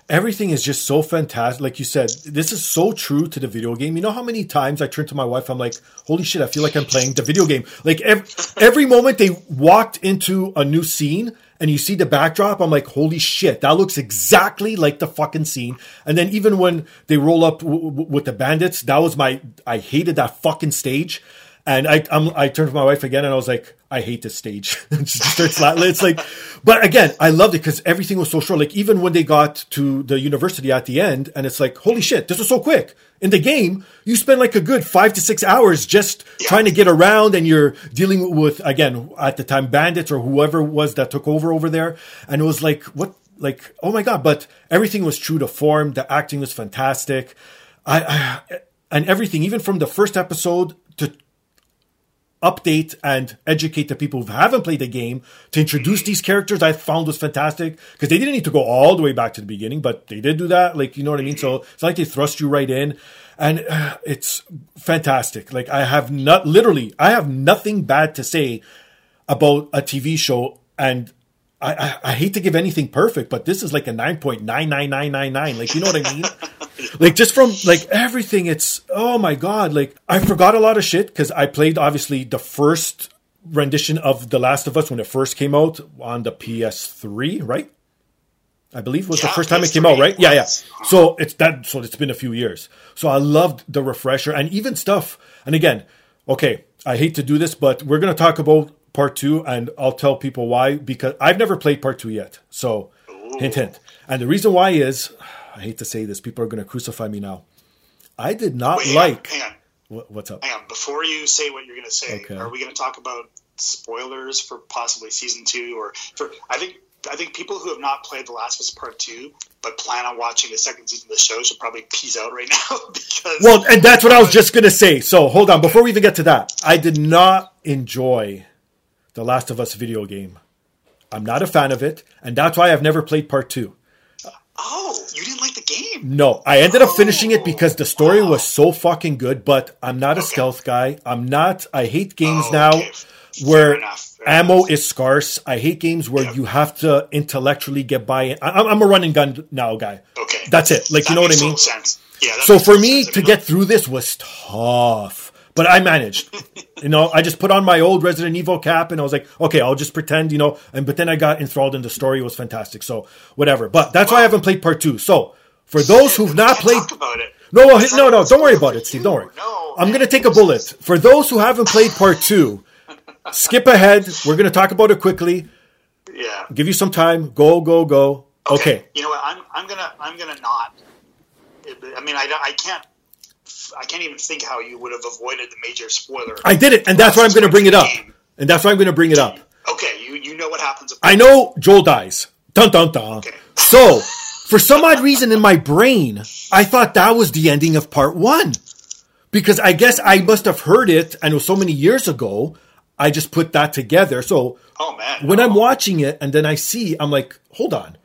Everything is just so fantastic. Like you said, this is so true to the video game. You know how many times I turn to my wife, I'm like, holy shit, I feel like I'm playing the video game. Like every, every moment they walked into a new scene and you see the backdrop, I'm like, holy shit, that looks exactly like the fucking scene. And then even when they roll up w- w- with the bandits, that was my, I hated that fucking stage. And I, I'm, I turned to my wife again and I was like, I hate this stage. She starts laughing. It's like, But again, I loved it because everything was so short. Like even when they got to the university at the end, and it's like, holy shit, this was so quick. In the game, you spend like a good five to six hours just Yeah. trying to get around, and you're dealing with again at the time bandits or whoever it was that took over over there, and it was like what, like oh my god! But everything was true to form. The acting was fantastic. I, I and everything, even from the first episode update and educate the people who haven't played the game to introduce these characters I found was fantastic because they didn't need to go all the way back to the beginning, but they did do that. Like, you know what I mean? So it's like they thrust you right in and uh, it's fantastic. Like I have not literally, I have nothing bad to say about a TV show and I, I, I hate to give anything perfect, but this is like a 9.99999. Like, you know what I mean? like just from like everything, it's, oh my God. Like I forgot a lot of shit because I played obviously the first rendition of The Last of Us when it first came out on the PS3, right? I believe was the first time it came out, right? Yeah, yeah. So it's that. So it's been a few years. So I loved the refresher and even stuff. And again, okay, I hate to do this, but we're gonna talk about part two, and I'll tell people why because I've never played part two yet. So hint, hint. And the reason why is, I hate to say this, people are gonna crucify me now. I did not Wait, hang like. On, hang on, What, what's up? hang on. Before you say what you're going to say, Okay. are we going to talk about spoilers for possibly season two or for? I think I think people who have not played The Last of Us Part Two but plan on watching the second season of the show should probably peace out right now because Well, and that's what I was just gonna say. So hold on, before we even get to that, I did not enjoy the Last of Us video game. I'm not a fan of it, and that's why I've never played part two. oh, you didn't like the game. No, I ended up finishing it oh, because the story wow. was so fucking good, but I'm not a stealth guy. I'm not, I hate games Oh, now okay. Where enough, fair ammo is scarce. I hate games where Yeah. you have to intellectually get by. I, I'm a run and gun now guy. Okay, That's it. Like, That you know what I mean? Sense. Yeah. So for me sense. To get through this was tough, but I managed. you know, I just put on my old Resident Evil cap and I was like, okay, I'll just pretend, you know. And but then I got enthralled in the story. It was fantastic. So whatever. But that's why I haven't played part two. So for those who've not played, talk about it. no, well, no, no, don't worry about it, Steve. Don't worry. No, I'm gonna take a bullet. For those who haven't played part two, skip ahead. We're gonna talk about it quickly. Yeah. Give you some time. Go, go, go. Okay. You know what? I'm I'm gonna I'm gonna not. I mean, I, I can't. I can't even think how you would have avoided the major spoiler. I did it, and that's why I'm gonna bring it up. And that's why I'm gonna bring it up. Okay, you you know what happens. I know Joel dies. Dun dun dun. Okay. So, for some odd reason in my brain, I thought that was the ending of part one. Because I guess I must have heard it, and it was so many years ago, I just put that together. So, Oh man. when no. I'm watching it and then I see, I'm like, hold on.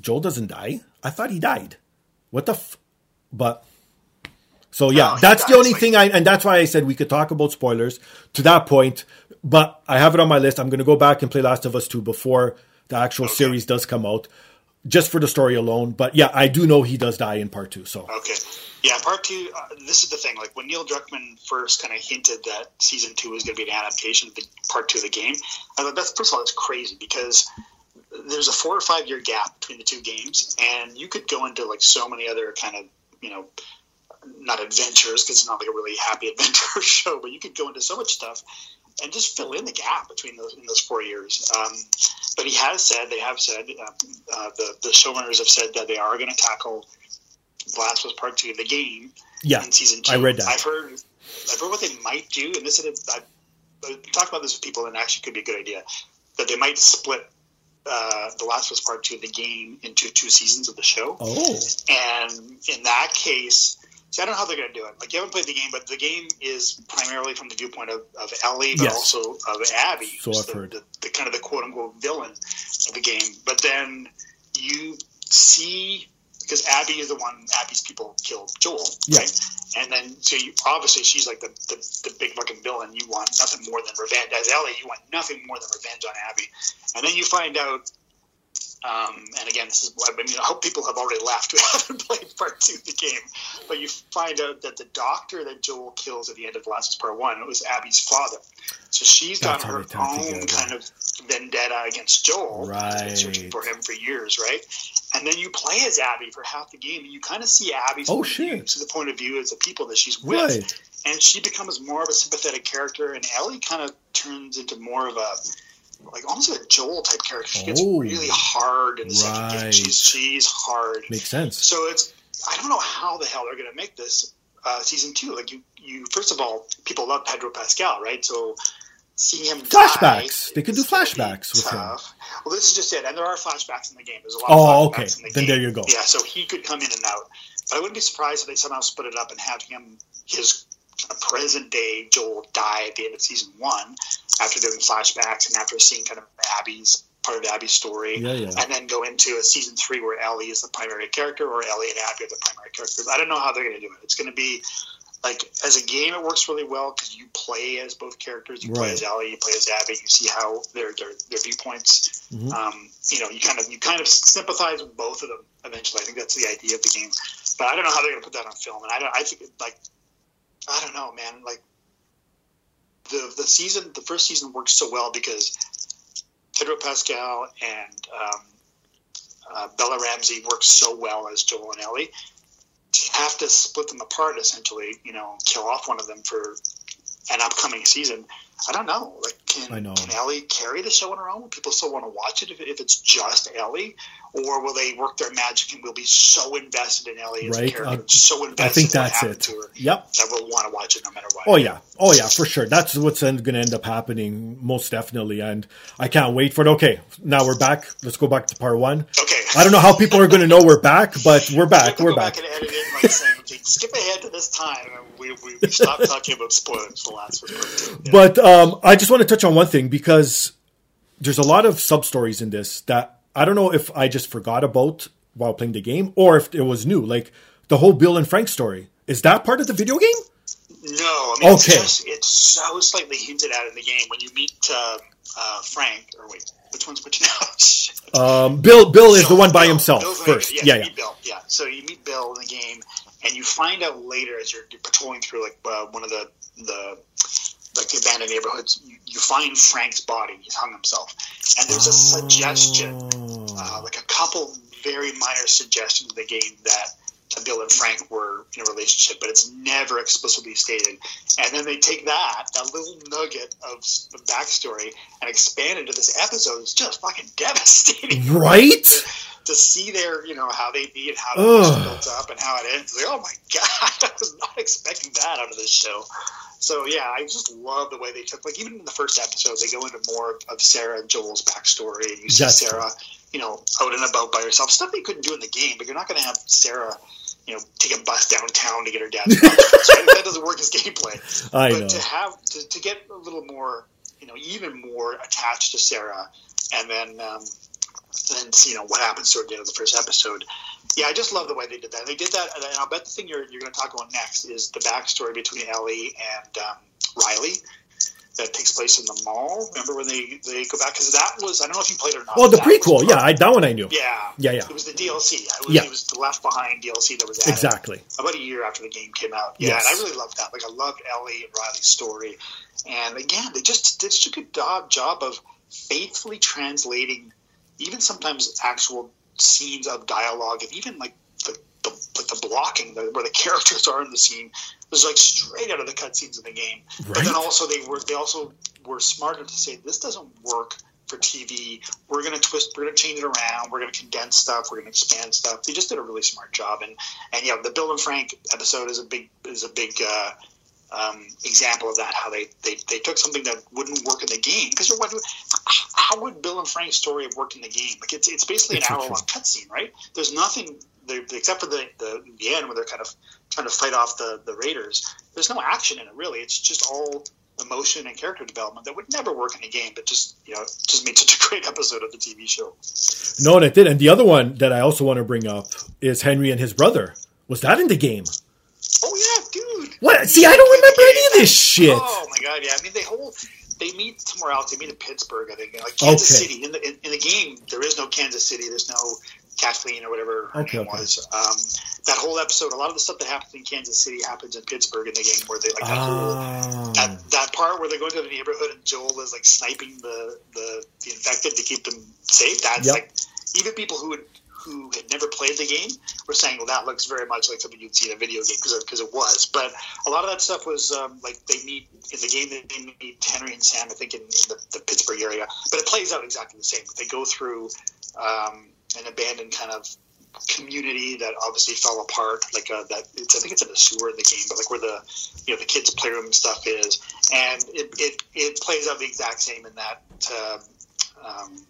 Joel doesn't die? I thought he died. What the f? But. So yeah, No, that's the only like- thing I, and that's why I said we could talk about spoilers to that point. But I have it on my list. I'm going to go back and play Last of Us 2 before the actual series does come out, just for the story alone. But yeah, I do know he does die in part two. So Okay. Yeah, part two. Uh, this is the thing. Like when Neil Druckmann first kind of hinted that season two was going to be an adaptation of the part two of the game, I thought that's first of all that's crazy because there's a four or five year gap between the two games, and you could go into like so many other kind of you know not adventures because it's not like a really happy adventure show, but you could go into so much stuff and just fill in the gap between those in those four years. Um, but he has said they have said uh, uh, the the showrunners have said that they are going to tackle Last of Us Part Two of the game yeah, in season two. I read that. I've heard I've heard what they might do, and this is I've, I've talked about this with people, and actually could be a good idea that they might split. Uh, the Last of Us Part Two of the game into two seasons of the show. oh, And in that case, see, I don't know how they're going to do it. Like, you haven't played the game, but the game is primarily from the viewpoint of, of Ellie, but Yes. also of Abby. So who's the. The, the kind of the quote unquote villain of the game. But then you see, because Abby is the one, Abby's people killed Joel, Yeah. right? And then, so you, obviously she's like the, the, the big fucking villain. You want nothing more than revenge. As Ellie, you want nothing more than revenge on Abby. And then you find out um, and again, this is what I mean, I hope people have already left who haven't played part two of the game. But you find out that the doctor that Joel kills at the end of the Last of Us Part One was Abby's father. So she's got That's her they tie it own kind of vendetta against Joel, Right. searching for him for years, right? And then you play as Abby for half the game, and you kind of see Abby's Oh, point of view shit. to the point of view as the people that she's with right. and she becomes more of a sympathetic character, and Ellie kind of turns into more of a like almost a Joel type character. She gets Oh. really hard in the second game. She's she's hard. Makes sense. So it's I don't know how the hell they're going to make this uh, season two. Like you, you first of all, people love Pedro Pascal, right? So seeing him die Flashbacks. They could do is gonna be flashbacks with him. Well, this is just it, and there are flashbacks in the game. There's a lot. Oh, of flashbacks okay. In the Then game. there you go. Yeah, so he could come in and out, but I wouldn't be surprised if they somehow split it up and have him his present day Joel die at the end of season one after doing flashbacks and after seeing kind of Abby's part of Abby's story Yeah, yeah. and then go into a season three where Ellie is the primary character, or Ellie and Abby are the primary characters. I don't know how they're going to do it. It's going to be like as a game, it works really well because you play as both characters. You play as Ellie, you play as Abby. You see how their their, their viewpoints. Mhm. Um, you know, you kind of you kind of sympathize with both of them eventually. I think that's the idea of the game. But I don't know how they're going to put that on film. And I don't. I think like I don't know, man. Like the the season, the first season works so well because Pedro Pascal and um, uh, Bella Ramsey work so well as Joel and Ellie. To have to split them apart, essentially, you know, kill off one of them for an upcoming season. I don't know. Like, can, I know. can Ellie carry the show on her own? Will people still want to watch it if, if it's just Ellie, or will they work their magic and we'll be so invested in Ellie as Right. a character, Uh, so invested I think in that's it. to her Yep. that we'll want to watch it no matter what. Oh yeah, oh yeah, for sure. That's what's going to end up happening, most definitely. And I can't wait for it. Okay, now we're back. Let's go back to part one. Okay. I don't know how people are going to know we're back, but we're back. We're back. back and edit it like saying, okay, skip ahead to this time. We, we, we stopped talking about spoilers the last one. Yeah. But um, I just want to touch on one thing because there's a lot of sub stories in this that I don't know if I just forgot about while playing the game or if it was new. Like the whole Bill and Frank story. Is that part of the video game? No, I mean, it's, Okay. just, it's so slightly hinted at in the game when you meet uh, uh, Frank, or wait, which one's which now? Um, Bill Bill is the one by Bill- himself first. Yeah, Yeah, yeah. Bill. Yeah, so you meet Bill in the game, and you find out later as you're, you're patrolling through like uh, one of the the like the abandoned neighborhoods, you, you find Frank's body. He's hung himself, and there's a suggestion, uh, like a couple very minor suggestions in the game that. Bill and Frank were in a relationship, but it's never explicitly stated. And then they take that, that little nugget of of backstory, and expand it to this episode. It's just fucking devastating Right? To see their, you know, how they meet, how it's built up, and how it ends. Like, oh my god, I was not expecting that out of this show. So yeah, I just love the way they took. Like even in the first episode, they go into more of, Sarah and Joel's backstory, and you see That's Sarah, you know, out and about by herself. Stuff they couldn't do in the game, but you're not going to have Sarah. You know, take a bus downtown to get her dad's right? That doesn't work as gameplay I but know. to have to, to get a little more you know even more attached to sarah and then um then you know what happens toward the end of the first episode yeah i just love the way they did that they did that and i'll bet the thing you're, you're going to talk about next is the backstory between ellie and um, riley that takes place in the mall remember when they they go back because that was i don't know if you played it or not Oh, the prequel. Yeah, I, that one I knew. yeah Yeah, yeah. it was the dlc it was, Yeah. it was the left behind dlc that was added Exactly. about a year after the game came out. Yeah, Yes. and I really loved that. Like I loved Ellie and Riley's story, and again, they just did such a good job job of faithfully translating, even sometimes actual scenes of dialogue, and even like the the, like the blocking, the, where the characters are in the scene, was like straight out of the cutscenes in the game. But then also they were they also were smarter to say this doesn't work for TV. We're going to twist, we're going to change it around. We're going to condense stuff. We're going to expand stuff. They just did a really smart job. And and yeah, the Bill and Frank episode is a big is a big uh, um, example of that. How they, they they took something that wouldn't work in the game because you're wondering how would Bill and Frank's story have worked in the game? Like it's it's basically an hour long cutscene, right? There's nothing. there- Except for the, the the end where they're kind of trying to fight off the, the Raiders, there's no action in it really. It's just all emotion and character development that would never work in a game, but just you know just made such a great episode of the TV show. No, and it did. And the other one that I also want to bring up is Henry and his brother. Was that in the game? Oh yeah. What? See, I don't remember any of this shit. Oh my god, yeah. I mean, they whole they meet somewhere else. They meet in Pittsburgh, I think, like Kansas Okay. City. In the in, in the game, there is no Kansas City. There's no Kathleen or whatever her Okay, name okay. was. Um, that whole episode, a lot of the stuff that happens in Kansas City happens in Pittsburgh in the game, where they like that whole Ah. that, that part where they go into the neighborhood and Joel is like sniping the the, the infected to keep them safe. That's Yep. like even people who would who had never played the game were saying, "Well, that looks very much like something you'd see in a video game," because it was. But a lot of that stuff was um, like they meet in the game. They meet Henry and Sam, I think, in, in the, the, Pittsburgh area. But it plays out exactly the same. They go through um, an abandoned kind of community that obviously fell apart. Like uh, that, it's I think it's in the sewer in the game, but like where the you know the kids' playroom stuff is, and it it, it plays out the exact same in that. Uh, um,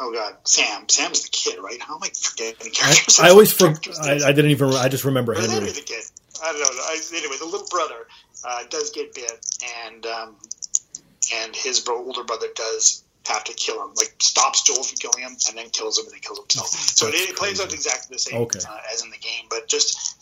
oh god, Sam. Sam's the kid, right? How am I forgetting characters? I, I always forget. I, I, didn't even. I just remember Henry. Henry the kid. I don't know. I, anyway, the little brother uh, does get bit, and um, and his older brother does have to kill him. Like stops Joel from killing him, and then kills him, and then kills himself. So it, it, plays out exactly the same okay. uh, as in the game, but just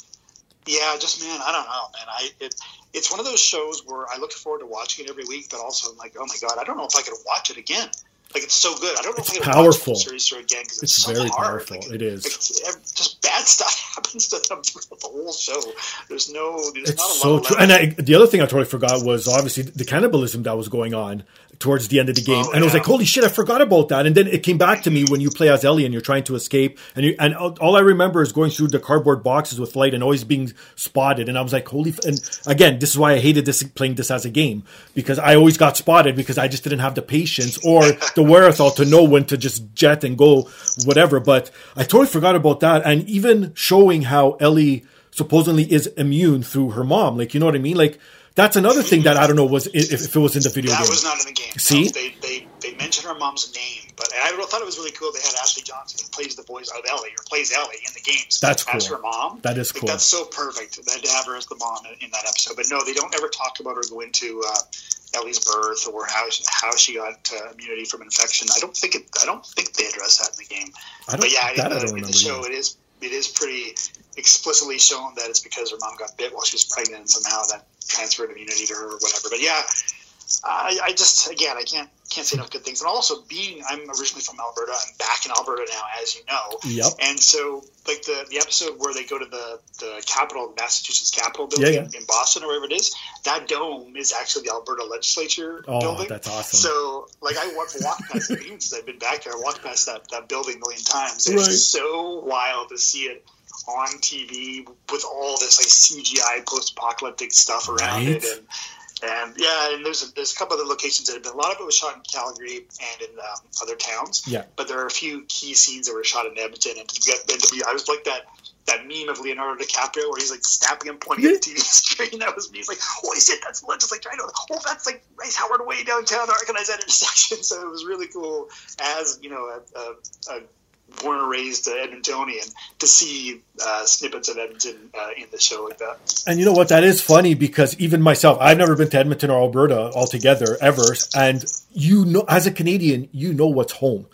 yeah, just man, I don't know, man. I it, it's one of those shows where I look forward to watching it every week, but also I'm like, oh my god, I don't know if I could watch it again. Like it's so good. I don't know it's if I can powerful. watch the series through again because it's, it's, so very hard. powerful. Like, it is. just bad stuff happens to them throughout the whole show. There's no. There's it's so true. And I, the other thing I totally forgot was obviously the cannibalism that was going on towards the end of the game, oh, and yeah. I was like, "Holy shit, I forgot about that!" And then it came back to me when you play as Ellie and you're trying to escape, and you, and all I remember is going through the cardboard boxes with light and always being spotted, and I was like, "Holy!" F-. And again, this is why I hated this playing this as a game because I always got spotted because I just didn't have the patience or the wherewithal to know when to just jet and go whatever. But I totally forgot about that, and even showing how Ellie supposedly is immune through her mom, like you know what I mean, like that's another thing that I don't know was if, if it was in the video that game. That was not in the game. See, no, they, they they mentioned her mom's name, but I thought it was really cool. They had Ashley Johnson who plays the voice of Ellie or plays Ellie in the games. That's cool. As her mom. That is cool. that's so perfect that to have her as the mom in, in, that episode. But no, they don't ever talk about or go into uh, Ellie's birth or how how she got uh, immunity from infection. I don't think it. I don't think they address that in the game. but yeah, in, the, in the show, it is it is pretty explicitly shown that it's because her mom got bit while she was pregnant and somehow that transferred immunity to her or whatever. But yeah, I, I just again I can't can't say enough good things. And also being I'm originally from Alberta, I'm back in Alberta now, as you know. Yep. And so like the the episode where they go to the the capital, Massachusetts Capitol building yeah, yeah. in Boston or wherever it is, that dome is actually the Alberta Legislature oh, building. That's awesome. So like I walked, walked past it since I've been back there. I walked past that that building a million times. It's right. so wild to see it on TV with all this like CGI post-apocalyptic stuff around right. it, and and yeah, and there's a, there's a couple other locations that have been. A lot of it was shot in Calgary and in um, other towns. Yeah, but there are a few key scenes that were shot in Edmonton, and to get and to be, I was like that that meme of Leonardo DiCaprio where he's like snapping and pointing at the TV screen. That was me. He's like, holy shit, that's legislature. I know. Oh, that's like Bryce Howard way downtown to organize that intersection. So it was really cool as you know a, a, a born and raised uh, Edmontonian to see uh, snippets of Edmonton uh, in the show like that. And you know what? That is funny because even myself, I've never been to Edmonton or Alberta altogether ever. And you know, as a Canadian, you know what's home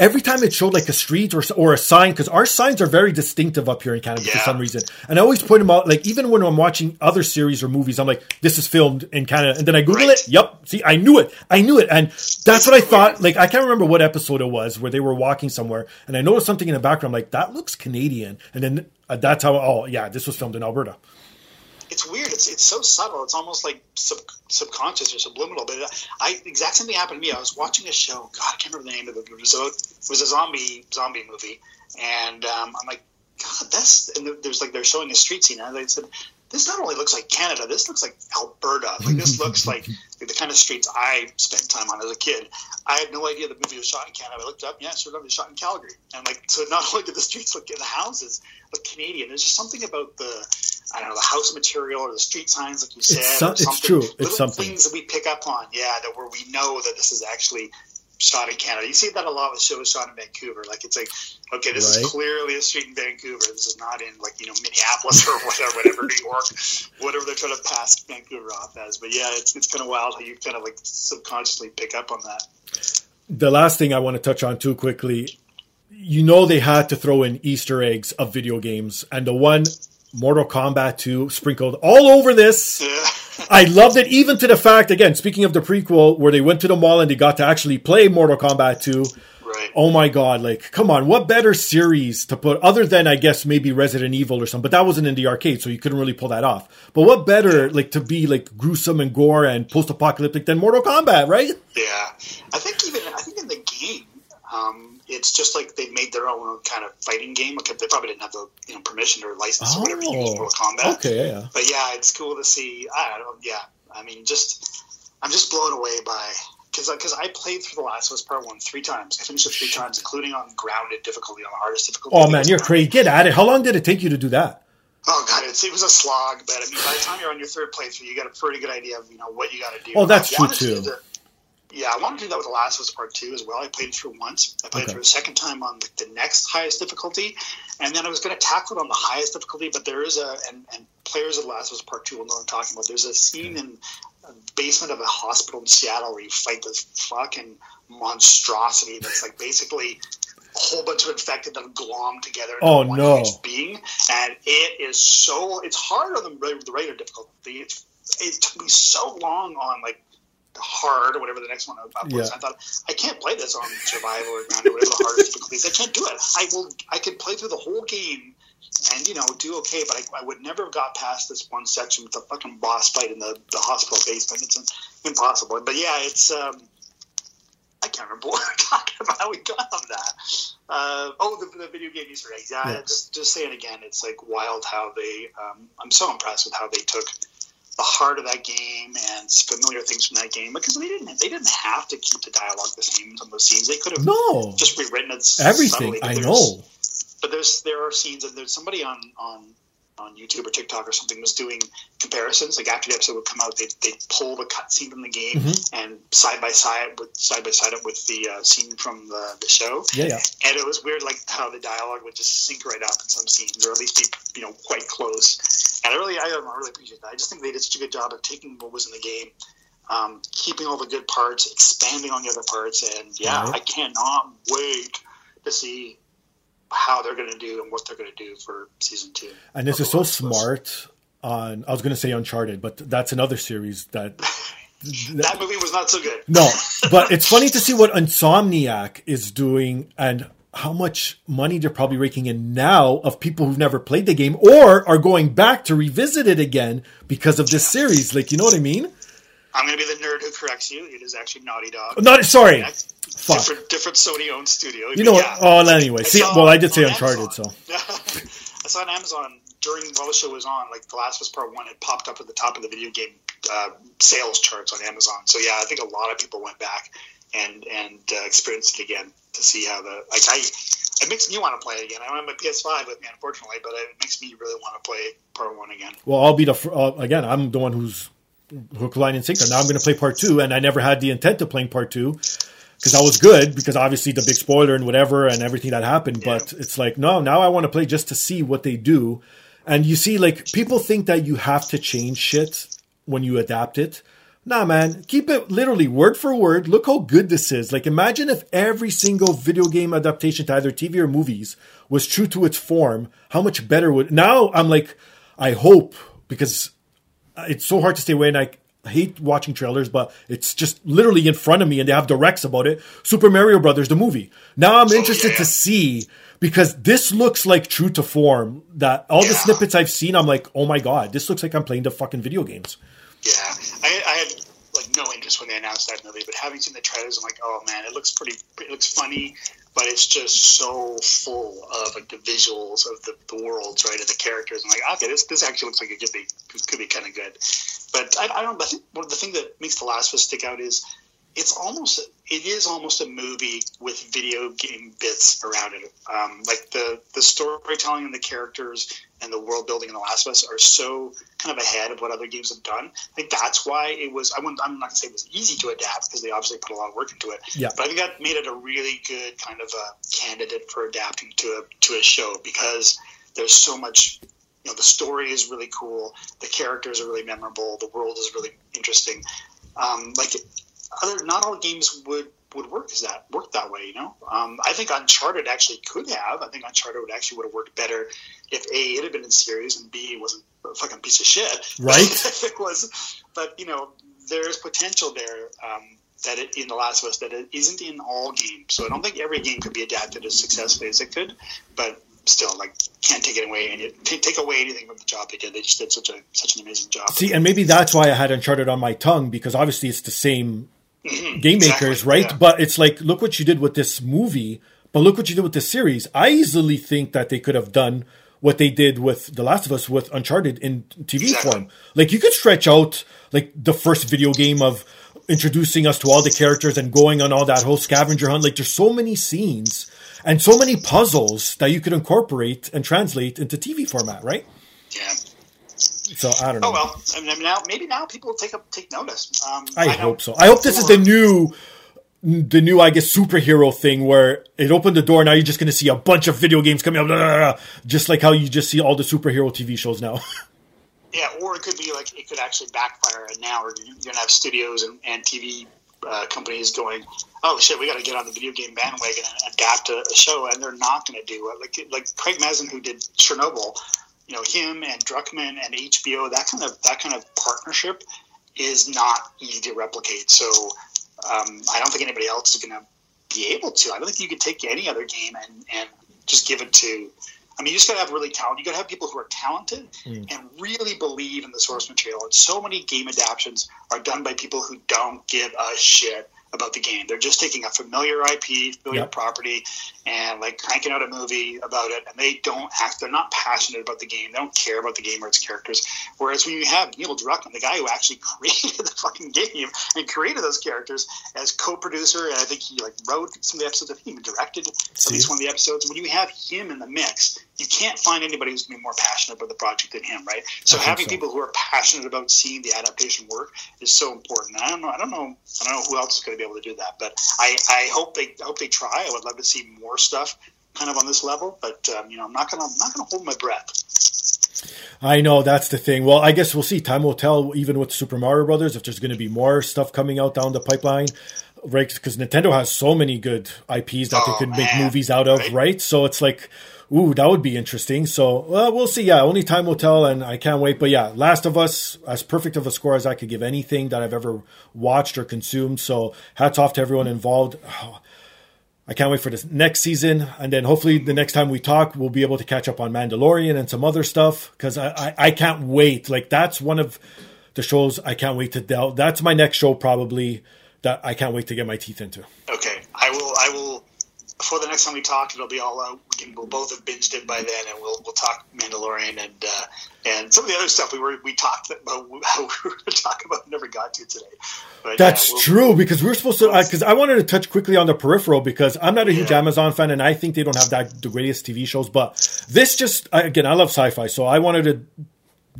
every time it showed like a street or, or a sign, because our signs are very distinctive up here in Canada yeah. for some reason. And I always point them out, like even when I'm watching other series or movies, I'm like, this is filmed in Canada. And then I Google right. it. Yep. See, I knew it. I knew it. And that's what I thought. Like, I can't remember what episode it was where they were walking somewhere and I noticed something in the background. I'm like, that looks Canadian. And then uh, that's how, oh, yeah, this was filmed in Alberta it's weird. It's it's so subtle. It's almost like sub, subconscious or subliminal. But I exact same thing happened to me. I was watching a show. God, I can't remember the name of it. It was a, it was a zombie zombie movie, and um, I'm like, God, that's and there's like they're showing a street scene, and they said this not only looks like Canada, this looks like Alberta. Like this looks like, the kind of streets I spent time on as a kid. I had no idea the movie was shot in Canada. I looked up, yeah, sure enough, it was shot in Calgary. And like, so not only did the streets look, the houses look Canadian. There's just something about the, I don't know, the house material or the street signs, like you said. It's, some, it's true. It's Little something. things that we pick up on, yeah, that where we know that this is actually shot in Canada. You see that a lot with shows shot in Vancouver. Like it's like, okay, this right. is clearly a street in Vancouver. This is not in like you know Minneapolis or whatever, whatever New York, whatever they're trying to pass Vancouver off as. But yeah, it's it's kind of wild how you kind of like subconsciously pick up on that. The last thing I want to touch on too quickly, you know, they had to throw in Easter eggs of video games, and the one Mortal Kombat 2 sprinkled all over this. Yeah. I loved it, even to the fact, again, speaking of the prequel, where they went to the mall and they got to actually play Mortal Kombat 2. Right. Oh my god, like, come on, what better series to put, other than, I guess, maybe Resident Evil or something, but that wasn't in the arcade, so you couldn't really pull that off. But what better, like, to be, like, gruesome and gore and post apocalyptic than Mortal Kombat, right? Yeah. I think even, I think in the game, Um, it's just like they made their own kind of fighting game. Okay, they probably didn't have the you know permission or license or whatever to use Oh, Mortal Kombat. Okay, yeah. But yeah, it's cool to see. I don't know. Yeah, I mean, just I'm just blown away by because because uh, I played through the Last of Us Part One three times. I finished it three times, including on grounded difficulty on the hardest difficulty. Oh man, you're crazy. Get at it. How long did it take you to do that? Oh god, it's, it was a slog. But I mean, by the time you're on your third playthrough, you got a pretty good idea of you know what you got to do. Oh, that's true, too. the- yeah, I want to do that with The Last of Us Part Two as well. I played it through once. I played Okay. it through a second time on the, the next highest difficulty, and then I was going to tackle it on the highest difficulty. But there is a and, and players of The Last of Us Part Two will know what I'm talking about. There's a scene in a basement of a hospital in Seattle where you fight this fucking monstrosity that's like basically a whole bunch of infected that glommed together. into Oh, one no. huge being, and it is so it's harder than the, re- regular difficulty. It, it took me so long on like hard or whatever the next one up was. Yeah. I thought I can't play this on survival or ground or whatever the hardest difficulties. I can't do it. I will. I could play through the whole game and you know do okay, but I, I would never have got past this one section with the fucking boss fight in the, the hospital basement. It's impossible. But yeah, it's. Um, I can't remember what we're talking about. How we got on that. Uh, oh, the, the video game Easter eggs. Yeah, Yeah. just just saying again, it's like wild how they. Um, I'm so impressed with how they took the heart of that game and familiar things from that game because they didn't they didn't have to keep the dialogue the same on those scenes. They could have No, just rewritten it everything. subtly, I know. but there's there are scenes and there's somebody on on on YouTube or TikTok or something was doing comparisons. Like after the episode would come out, they they pull the cut scene from the game Mhm. and side by side with side by side up with the uh, scene from the, the show. Yeah, yeah. And it was weird, like how the dialogue would just sync right up in some scenes, or at least be you know quite close. And I really, I, I really appreciate that. I just think they did such a good job of taking what was in the game, um, keeping all the good parts, expanding on the other parts, and yeah, Right. I cannot wait to see how they're going to do and what they're going to do for season two. And this is so Last of Us. smart. On I was going to say Uncharted, but that's another series that. That movie was not so good. No, but it's funny to see what Insomniac is doing and how much money they're probably raking in now of people who've never played the game or are going back to revisit it again because of this series. Like, you know what I mean? I'm going to be the nerd who corrects you. It is actually Naughty Dog. Not sorry. Fuck. Different, different Sony owned studio. You know what? Yeah. Oh, anyway. See, saw well, I did say Uncharted, Amazon. so. I saw on Amazon during while the show was on, like The Last of Us Part One, it popped up at the top of the video game uh, sales charts on Amazon. So yeah, I think a lot of people went back and and uh, experienced it again to see how the like I. It makes me want to play it again. I don't have my PS5 with me, unfortunately, but it makes me really want to play Part One again. Well, I'll be the uh, again. I'm the one who's hook, line, and sinker. Now I'm going to play part two, and I never had the intent of playing part two because I was good because obviously the big spoiler and whatever and everything that happened. But it's like no, now I want to play just to see what they do. And you see, like people think that you have to change shit when you adapt it. Nah, man, keep it literally word for word. Look how good this is. Like, imagine if every single video game adaptation to either TV or movies was true to its form. How much better would now? I'm like, I hope because it's so hard to stay away and I hate watching trailers, but it's just literally in front of me and they have directs about it. Super Mario Brothers, the movie. Now I'm interested yeah. to see because this looks like true to form that all the snippets I've seen, I'm like, oh my God, this looks like I'm playing the fucking video games. Yeah, I, I had like no interest when they announced that movie, but having seen the trailers, I'm like, oh man, it looks pretty. It looks funny, but it's just so full of like the visuals of the, the worlds, right, and the characters. I'm like, okay, this this actually looks like it could be could be kind of good. But I, I don't. I think one of the thing that makes The Last of Us stick out is it's almost it is almost a movie with video game bits around it. Um, like the the storytelling and the characters and the world building in The Last of Us are so kind of ahead of what other games have done. I think that's why it was. I wouldn't, I'm not gonna say it was easy to adapt because they obviously put a lot of work into it. Yeah. But I think that made it a really good kind of a candidate for adapting to a to a show because there's so much. You know, the story is really cool. The characters are really memorable. The world is really interesting. Um, like other, not all games would would work as that work that way. You know, um, I think Uncharted actually could have. I think Uncharted would actually would have worked better if a it had been in series and b it wasn't a fucking piece of shit. Right. if it was, but you know, there's potential there. Um, that it, in The Last of Us that it isn't in all games, so I don't think every game could be adapted as successfully as it could. But still, like, can't take it away and it, take take away anything from the job they did. They just did such a such an amazing job. See, and maybe that's why I had Uncharted on my tongue because obviously it's the same mm-hmm. game makers, exactly. right? Yeah. But it's like, look what you did with this movie, but look what you did with this series. I easily think that they could have done what they did with The Last of Us with Uncharted in TV exactly. form. Like you could stretch out like the first video game of introducing us to all the characters and going on all that whole scavenger hunt. Like there's so many scenes and so many puzzles that you could incorporate and translate into TV format, right? Yeah. So I don't know. Oh well, I mean, now maybe now people will take up take notice. Um, I, I hope so. I hope this is the new the new, I guess, superhero thing where it opened the door. Now you're just going to see a bunch of video games coming up, blah, blah, blah, just like how you just see all the superhero TV shows now. yeah, or it could be like it could actually backfire. And now you're going to have studios and, and TV uh, companies going, "Oh shit, we got to get on the video game bandwagon and adapt a, a show," and they're not going to do it. Like like Craig Mazin, who did Chernobyl, you know, him and Druckmann and HBO, that kind of that kind of partnership is not easy to replicate. So um, I don't think anybody else is going to be able to. I don't think you could take any other game and, and just give it to. I mean, you just got to have really talent. You got to have people who are talented mm. and really believe in the source material. And so many game adaptations are done by people who don't give a shit about the game. They're just taking a familiar IP, familiar yep. property, and like cranking out a movie about it. And they don't act. They're not passionate about the game. They don't care about the game or its characters. Whereas when you have Neil Druckmann, the guy who actually created the fucking game and created those characters as co-producer, and I think he like wrote some of the episodes. I think he even directed at least one of the episodes. When you have him in the mix, you can't find anybody who's going to be more passionate about the project than him, right? So having so. people who are passionate about seeing the adaptation work is so important. And I don't know. I don't know. I don't know who else is going to be able to do that, but I, I hope they I hope they try. I would love to see more stuff kind of on this level, but um, you know, I'm not gonna I'm not gonna hold my breath. I know that's the thing. Well, I guess we'll see. Time will tell. Even with Super Mario Brothers, if there's going to be more stuff coming out down the pipeline, right? Because Nintendo has so many good IPs that oh, they could make movies out of, right? right? So it's like Ooh, that would be interesting. So well, we'll see. Yeah, only time will tell, and I can't wait. But yeah, Last of Us, as perfect of a score as I could give anything that I've ever watched or consumed. So hats off to everyone involved. Oh, I can't wait for this next season, and then hopefully the next time we talk, we'll be able to catch up on Mandalorian and some other stuff because I, I, I can't wait. Like that's one of the shows I can't wait to delve. That's my next show probably that I can't wait to get my teeth into. Okay, I will. I will before the next time we talk, it'll be all out. We can, we'll both have binged it by then, and we'll we'll talk Mandalorian and uh, and some of the other stuff we were we talked about how we were going to talk about never got to today. But, That's yeah, we'll, true because we are supposed to because I, I, wanted to touch quickly on the peripheral because I'm not a huge yeah. Amazon fan and I think they don't have that the greatest TV shows. But this just again, I love sci-fi, so I wanted to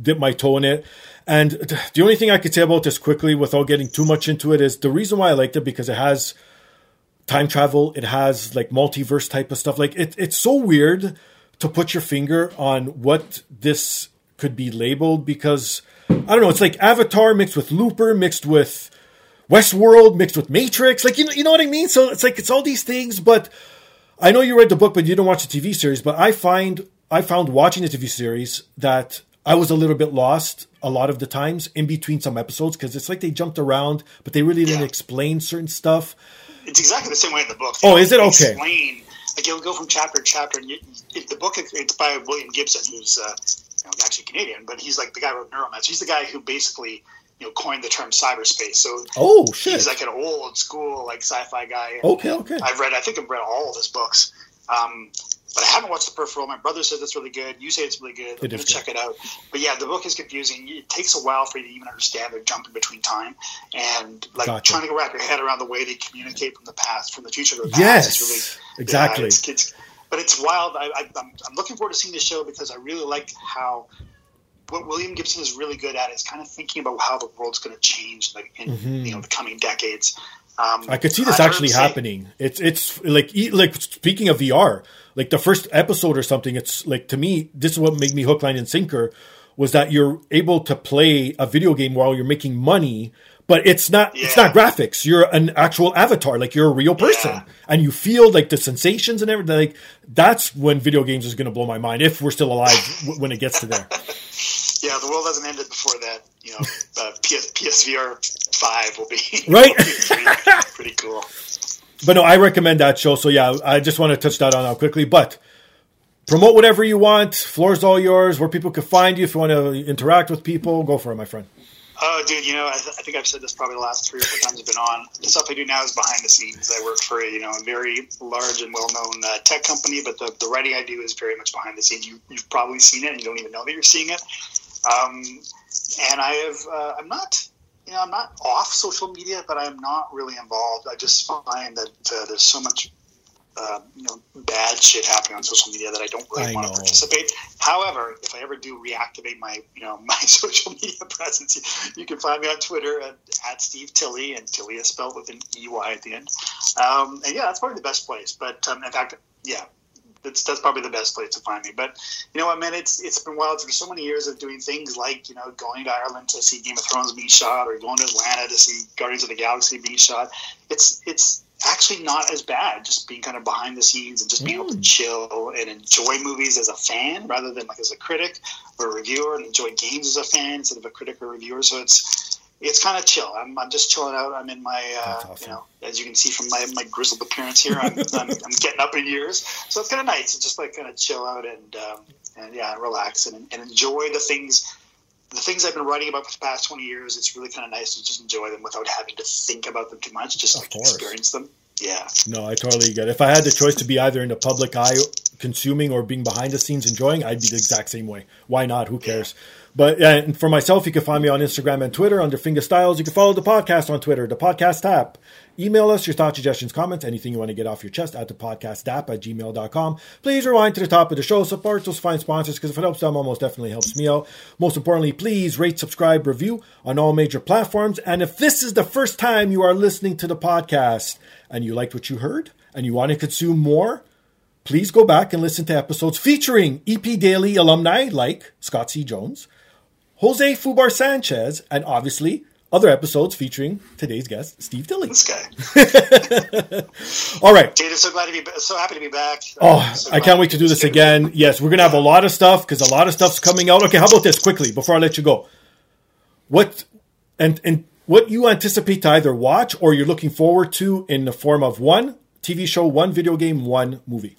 dip my toe in it. And the only thing I could say about this quickly, without getting too much into it, is the reason why I liked it because it has time travel. It has like multiverse type of stuff. Like it, it's so weird to put your finger on what this could be labeled because I don't know. It's like Avatar mixed with Looper mixed with Westworld mixed with Matrix. Like you know, you know what I mean. So it's like it's all these things. But I know you read the book, but you didn't watch the TV series. But I find I found watching the TV series that I was a little bit lost a lot of the times in between some episodes because it's like they jumped around, but they really didn't explain certain stuff it's exactly the same way in the book. They oh, is it okay? Explain, like you'll go from chapter to chapter, and you, the book it's by William Gibson, who's uh, you know, actually Canadian, but he's like the guy who wrote Neuromancer. He's the guy who basically you know coined the term cyberspace. So oh shit, he's like an old school like sci-fi guy. okay, okay. I've read, I think I've read all of his books. Um, but I haven't watched the peripheral. My brother says it's really good. You say it's really good. I'm going to check it out. But yeah, the book is confusing. It takes a while for you to even understand. They're jumping between time and like gotcha. trying to wrap your head around the way they communicate from the past, from the future to the past. Yes, really, exactly. Yeah, it's, it's, but it's wild. I, am looking forward to seeing this show because I really like how what William Gibson is really good at is kind of thinking about how the world's going to change like in mm-hmm. you know the coming decades. Um, I could see this actually happening. It's it's like like speaking of VR, like the first episode or something. It's like to me, this is what made me hook, line, and sinker. Was that you're able to play a video game while you're making money, but it's not yeah. it's not graphics. You're an actual avatar, like you're a real person, yeah. and you feel like the sensations and everything. Like that's when video games is going to blow my mind if we're still alive when it gets to there. yeah, the world hasn't ended before that. You know, uh, PS, PSVR five will be right. Will be pretty, pretty, cool. But no, I recommend that show. So yeah, I just want to touch that on out quickly. But promote whatever you want. Floor's all yours. Where people can find you if you want to interact with people, go for it, my friend. Oh, dude, you know, I, th- I, think I've said this probably the last three or four times I've been on. The stuff I do now is behind the scenes. I work for a you know a very large and well-known uh, tech company, but the, the writing I do is very much behind the scenes. You, have probably seen it, and you don't even know that you're seeing it. Um, and I have, uh, I'm not, you know, I'm not off social media, but I'm not really involved. I just find that uh, there's so much uh, you know, bad shit happening on social media that I don't really I want know. to participate. However, if I ever do reactivate my, you know, my social media presence, you can find me on Twitter at, at Steve Tilley, and Tilley is spelled with an EY at the end. Um, and yeah, that's probably the best place. But um, in fact, yeah, that's that's probably the best place to find me. But you know what, man, it's it's been wild for so many years of doing things like you know going to Ireland to see Game of Thrones being shot, or going to Atlanta to see Guardians of the Galaxy being shot. It's it's actually not as bad just being kind of behind the scenes and just being mm. able to mm. chill and enjoy movies as a fan rather than like as a critic or a reviewer and enjoy games as a fan instead of a critic or reviewer so it's it's kind of chill. I'm, I'm just chilling out. I'm in my uh, awesome. you know as you can see from my, my grizzled appearance here I'm, I'm, I'm, getting up in years. So it's kind of nice. To just like kind of chill out and um, and yeah relax and, and enjoy the things the things I've been writing about for the past 20 years, it's really kind of nice to just enjoy them without having to think about them too much, just like experience them. Yeah. No, I totally get it. If I had the choice to be either in the public eye consuming or being behind the scenes enjoying, I'd be the exact same way. Why not? Who cares? Yeah. But and for myself, you can find me on Instagram and Twitter under Fingastylz. You can follow the podcast on Twitter, the podcast app. Email us your thoughts, suggestions, comments, anything you want to get off your chest at dapodcastdap at gmail.com. Please rewind to the top of the show, support those fine sponsors because if it helps them, almost definitely helps me out. Most importantly, please rate, subscribe, review on all major platforms. And if this is the first time you are listening to the podcast and you liked what you heard and you want to consume more, please go back and listen to episodes featuring EP Daily alumni like Scott C. Jones, Jose Fubar Sanchez, and obviously other episodes featuring today's guest, Steve Tilley. This guy. All right. Dude, so glad to be so happy to be back. Oh, so I can't wait to do this again. Yes, we're gonna have a lot of stuff because a lot of stuff's coming out. Okay, how about this quickly before I let you go? What and and what you anticipate to either watch or you're looking forward to in the form of one TV show, one video game, one movie?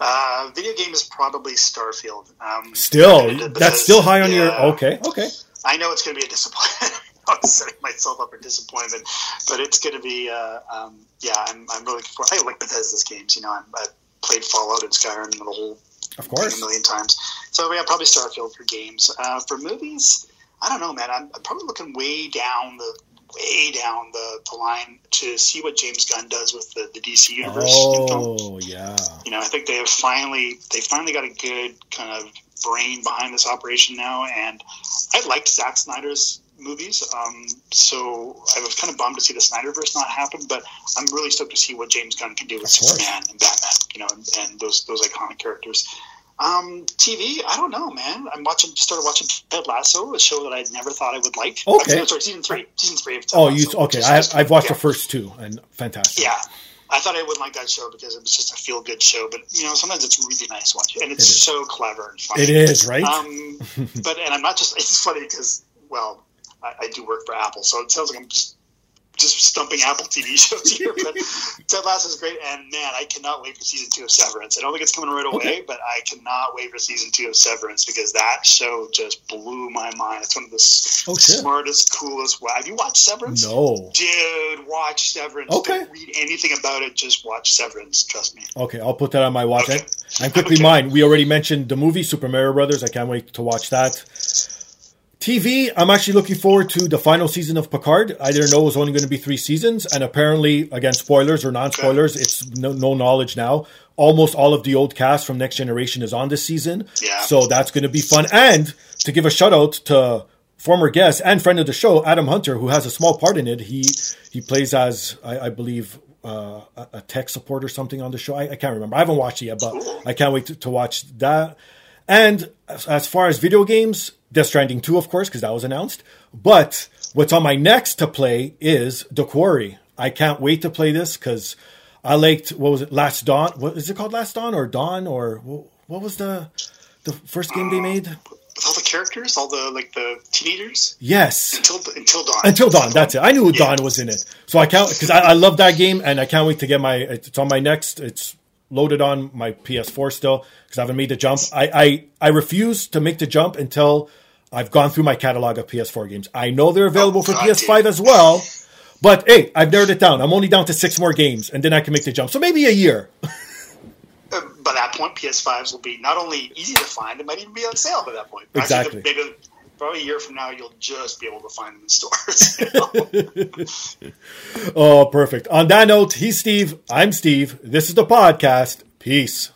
Uh, video game is probably Starfield. Um, still, that's still high on yeah, your. Okay, okay. I know it's going to be a disappointment. I'm setting myself up for disappointment, but it's going to be. Uh, um, yeah, I'm, I'm really looking for. I like Bethesda's games. You know, I'm, i played Fallout and Skyrim the whole. Of course. A million times. So yeah, probably Starfield for games. Uh, for movies, I don't know, man. I'm, I'm probably looking way down the way down the, the line to see what James Gunn does with the, the DC universe. Oh, yeah. You know, I think they have finally they finally got a good kind of brain behind this operation now, and I liked Zack Snyder's movies. Um, so I was kind of bummed to see the Snyderverse not happen, but I'm really stoked to see what James Gunn can do with Superman and Batman, you know, and, and those those iconic characters. Um, TV, I don't know, man. I'm watching, started watching Ted Lasso, a show that I never thought I would like. Okay. sorry, season three. Season three Oh, you, okay. I, have watched yeah. the first two, and fantastic. Yeah. I thought I wouldn't like that show because it was just a feel good show, but you know sometimes it's really nice watching, and it's it so clever and funny. It is right. Um, but and I'm not just it's funny because well I, I, do work for Apple, so it sounds like I'm just just stumping Apple TV shows here. But Ted Lasso is great, and man, I cannot wait for season two of Severance. I don't think it's coming right away, okay. but I cannot wait for season two of Severance because that show just blew my mind. It's one of the oh, smartest, coolest. Have you watched Severance? No, dude, watch Severance. Okay. Don't read anything about it. Just watch Severance. Trust me. Okay, I'll put that on my watch. Okay. And quickly, okay. mine. We already mentioned the movie Super Mario Brothers. I can't wait to watch that. TV, I'm actually looking forward to the final season of Picard. I didn't know it was only going to be three seasons, and apparently, again, spoilers or non-spoilers, it's no, no, knowledge now. Almost all of the old cast from Next Generation is on this season, yeah. so that's going to be fun. And to give a shout out to former guest and friend of the show, Adam Hunter, who has a small part in it. He he plays as I, I believe uh, a tech support or something on the show. I, I, can't remember. I haven't watched it yet, but I can't wait to, to watch that. And as far as video games, Death Stranding 2, of course, because that was announced. But what's on my next to play is The Quarry. I can't wait to play this because I liked, what was it, Last Dawn? What is it called, Last Dawn or Dawn? Or what was the the first game they made? With all the characters, all the like the teenagers. Yes. Until until dawn. Until dawn. That's it. I knew yeah. Dawn was in it, so I can't because I, I love that game and I can't wait to get my. It's on my next. It's loaded on my PS4 still because I haven't made the jump. I, I I refuse to make the jump until I've gone through my catalog of PS4 games. I know they're available Oh, for God, PS5 dude. as well. But hey, I've narrowed it down. I'm only down to six more games, and then I can make the jump. So maybe a year. By that point, PS5s will be not only easy to find, it might even be on sale by that point. Exactly. Actually, maybe probably a year from now, you'll just be able to find them in stores. Oh, perfect. On that note, he's Steve. I'm Steve. This is the podcast. Peace.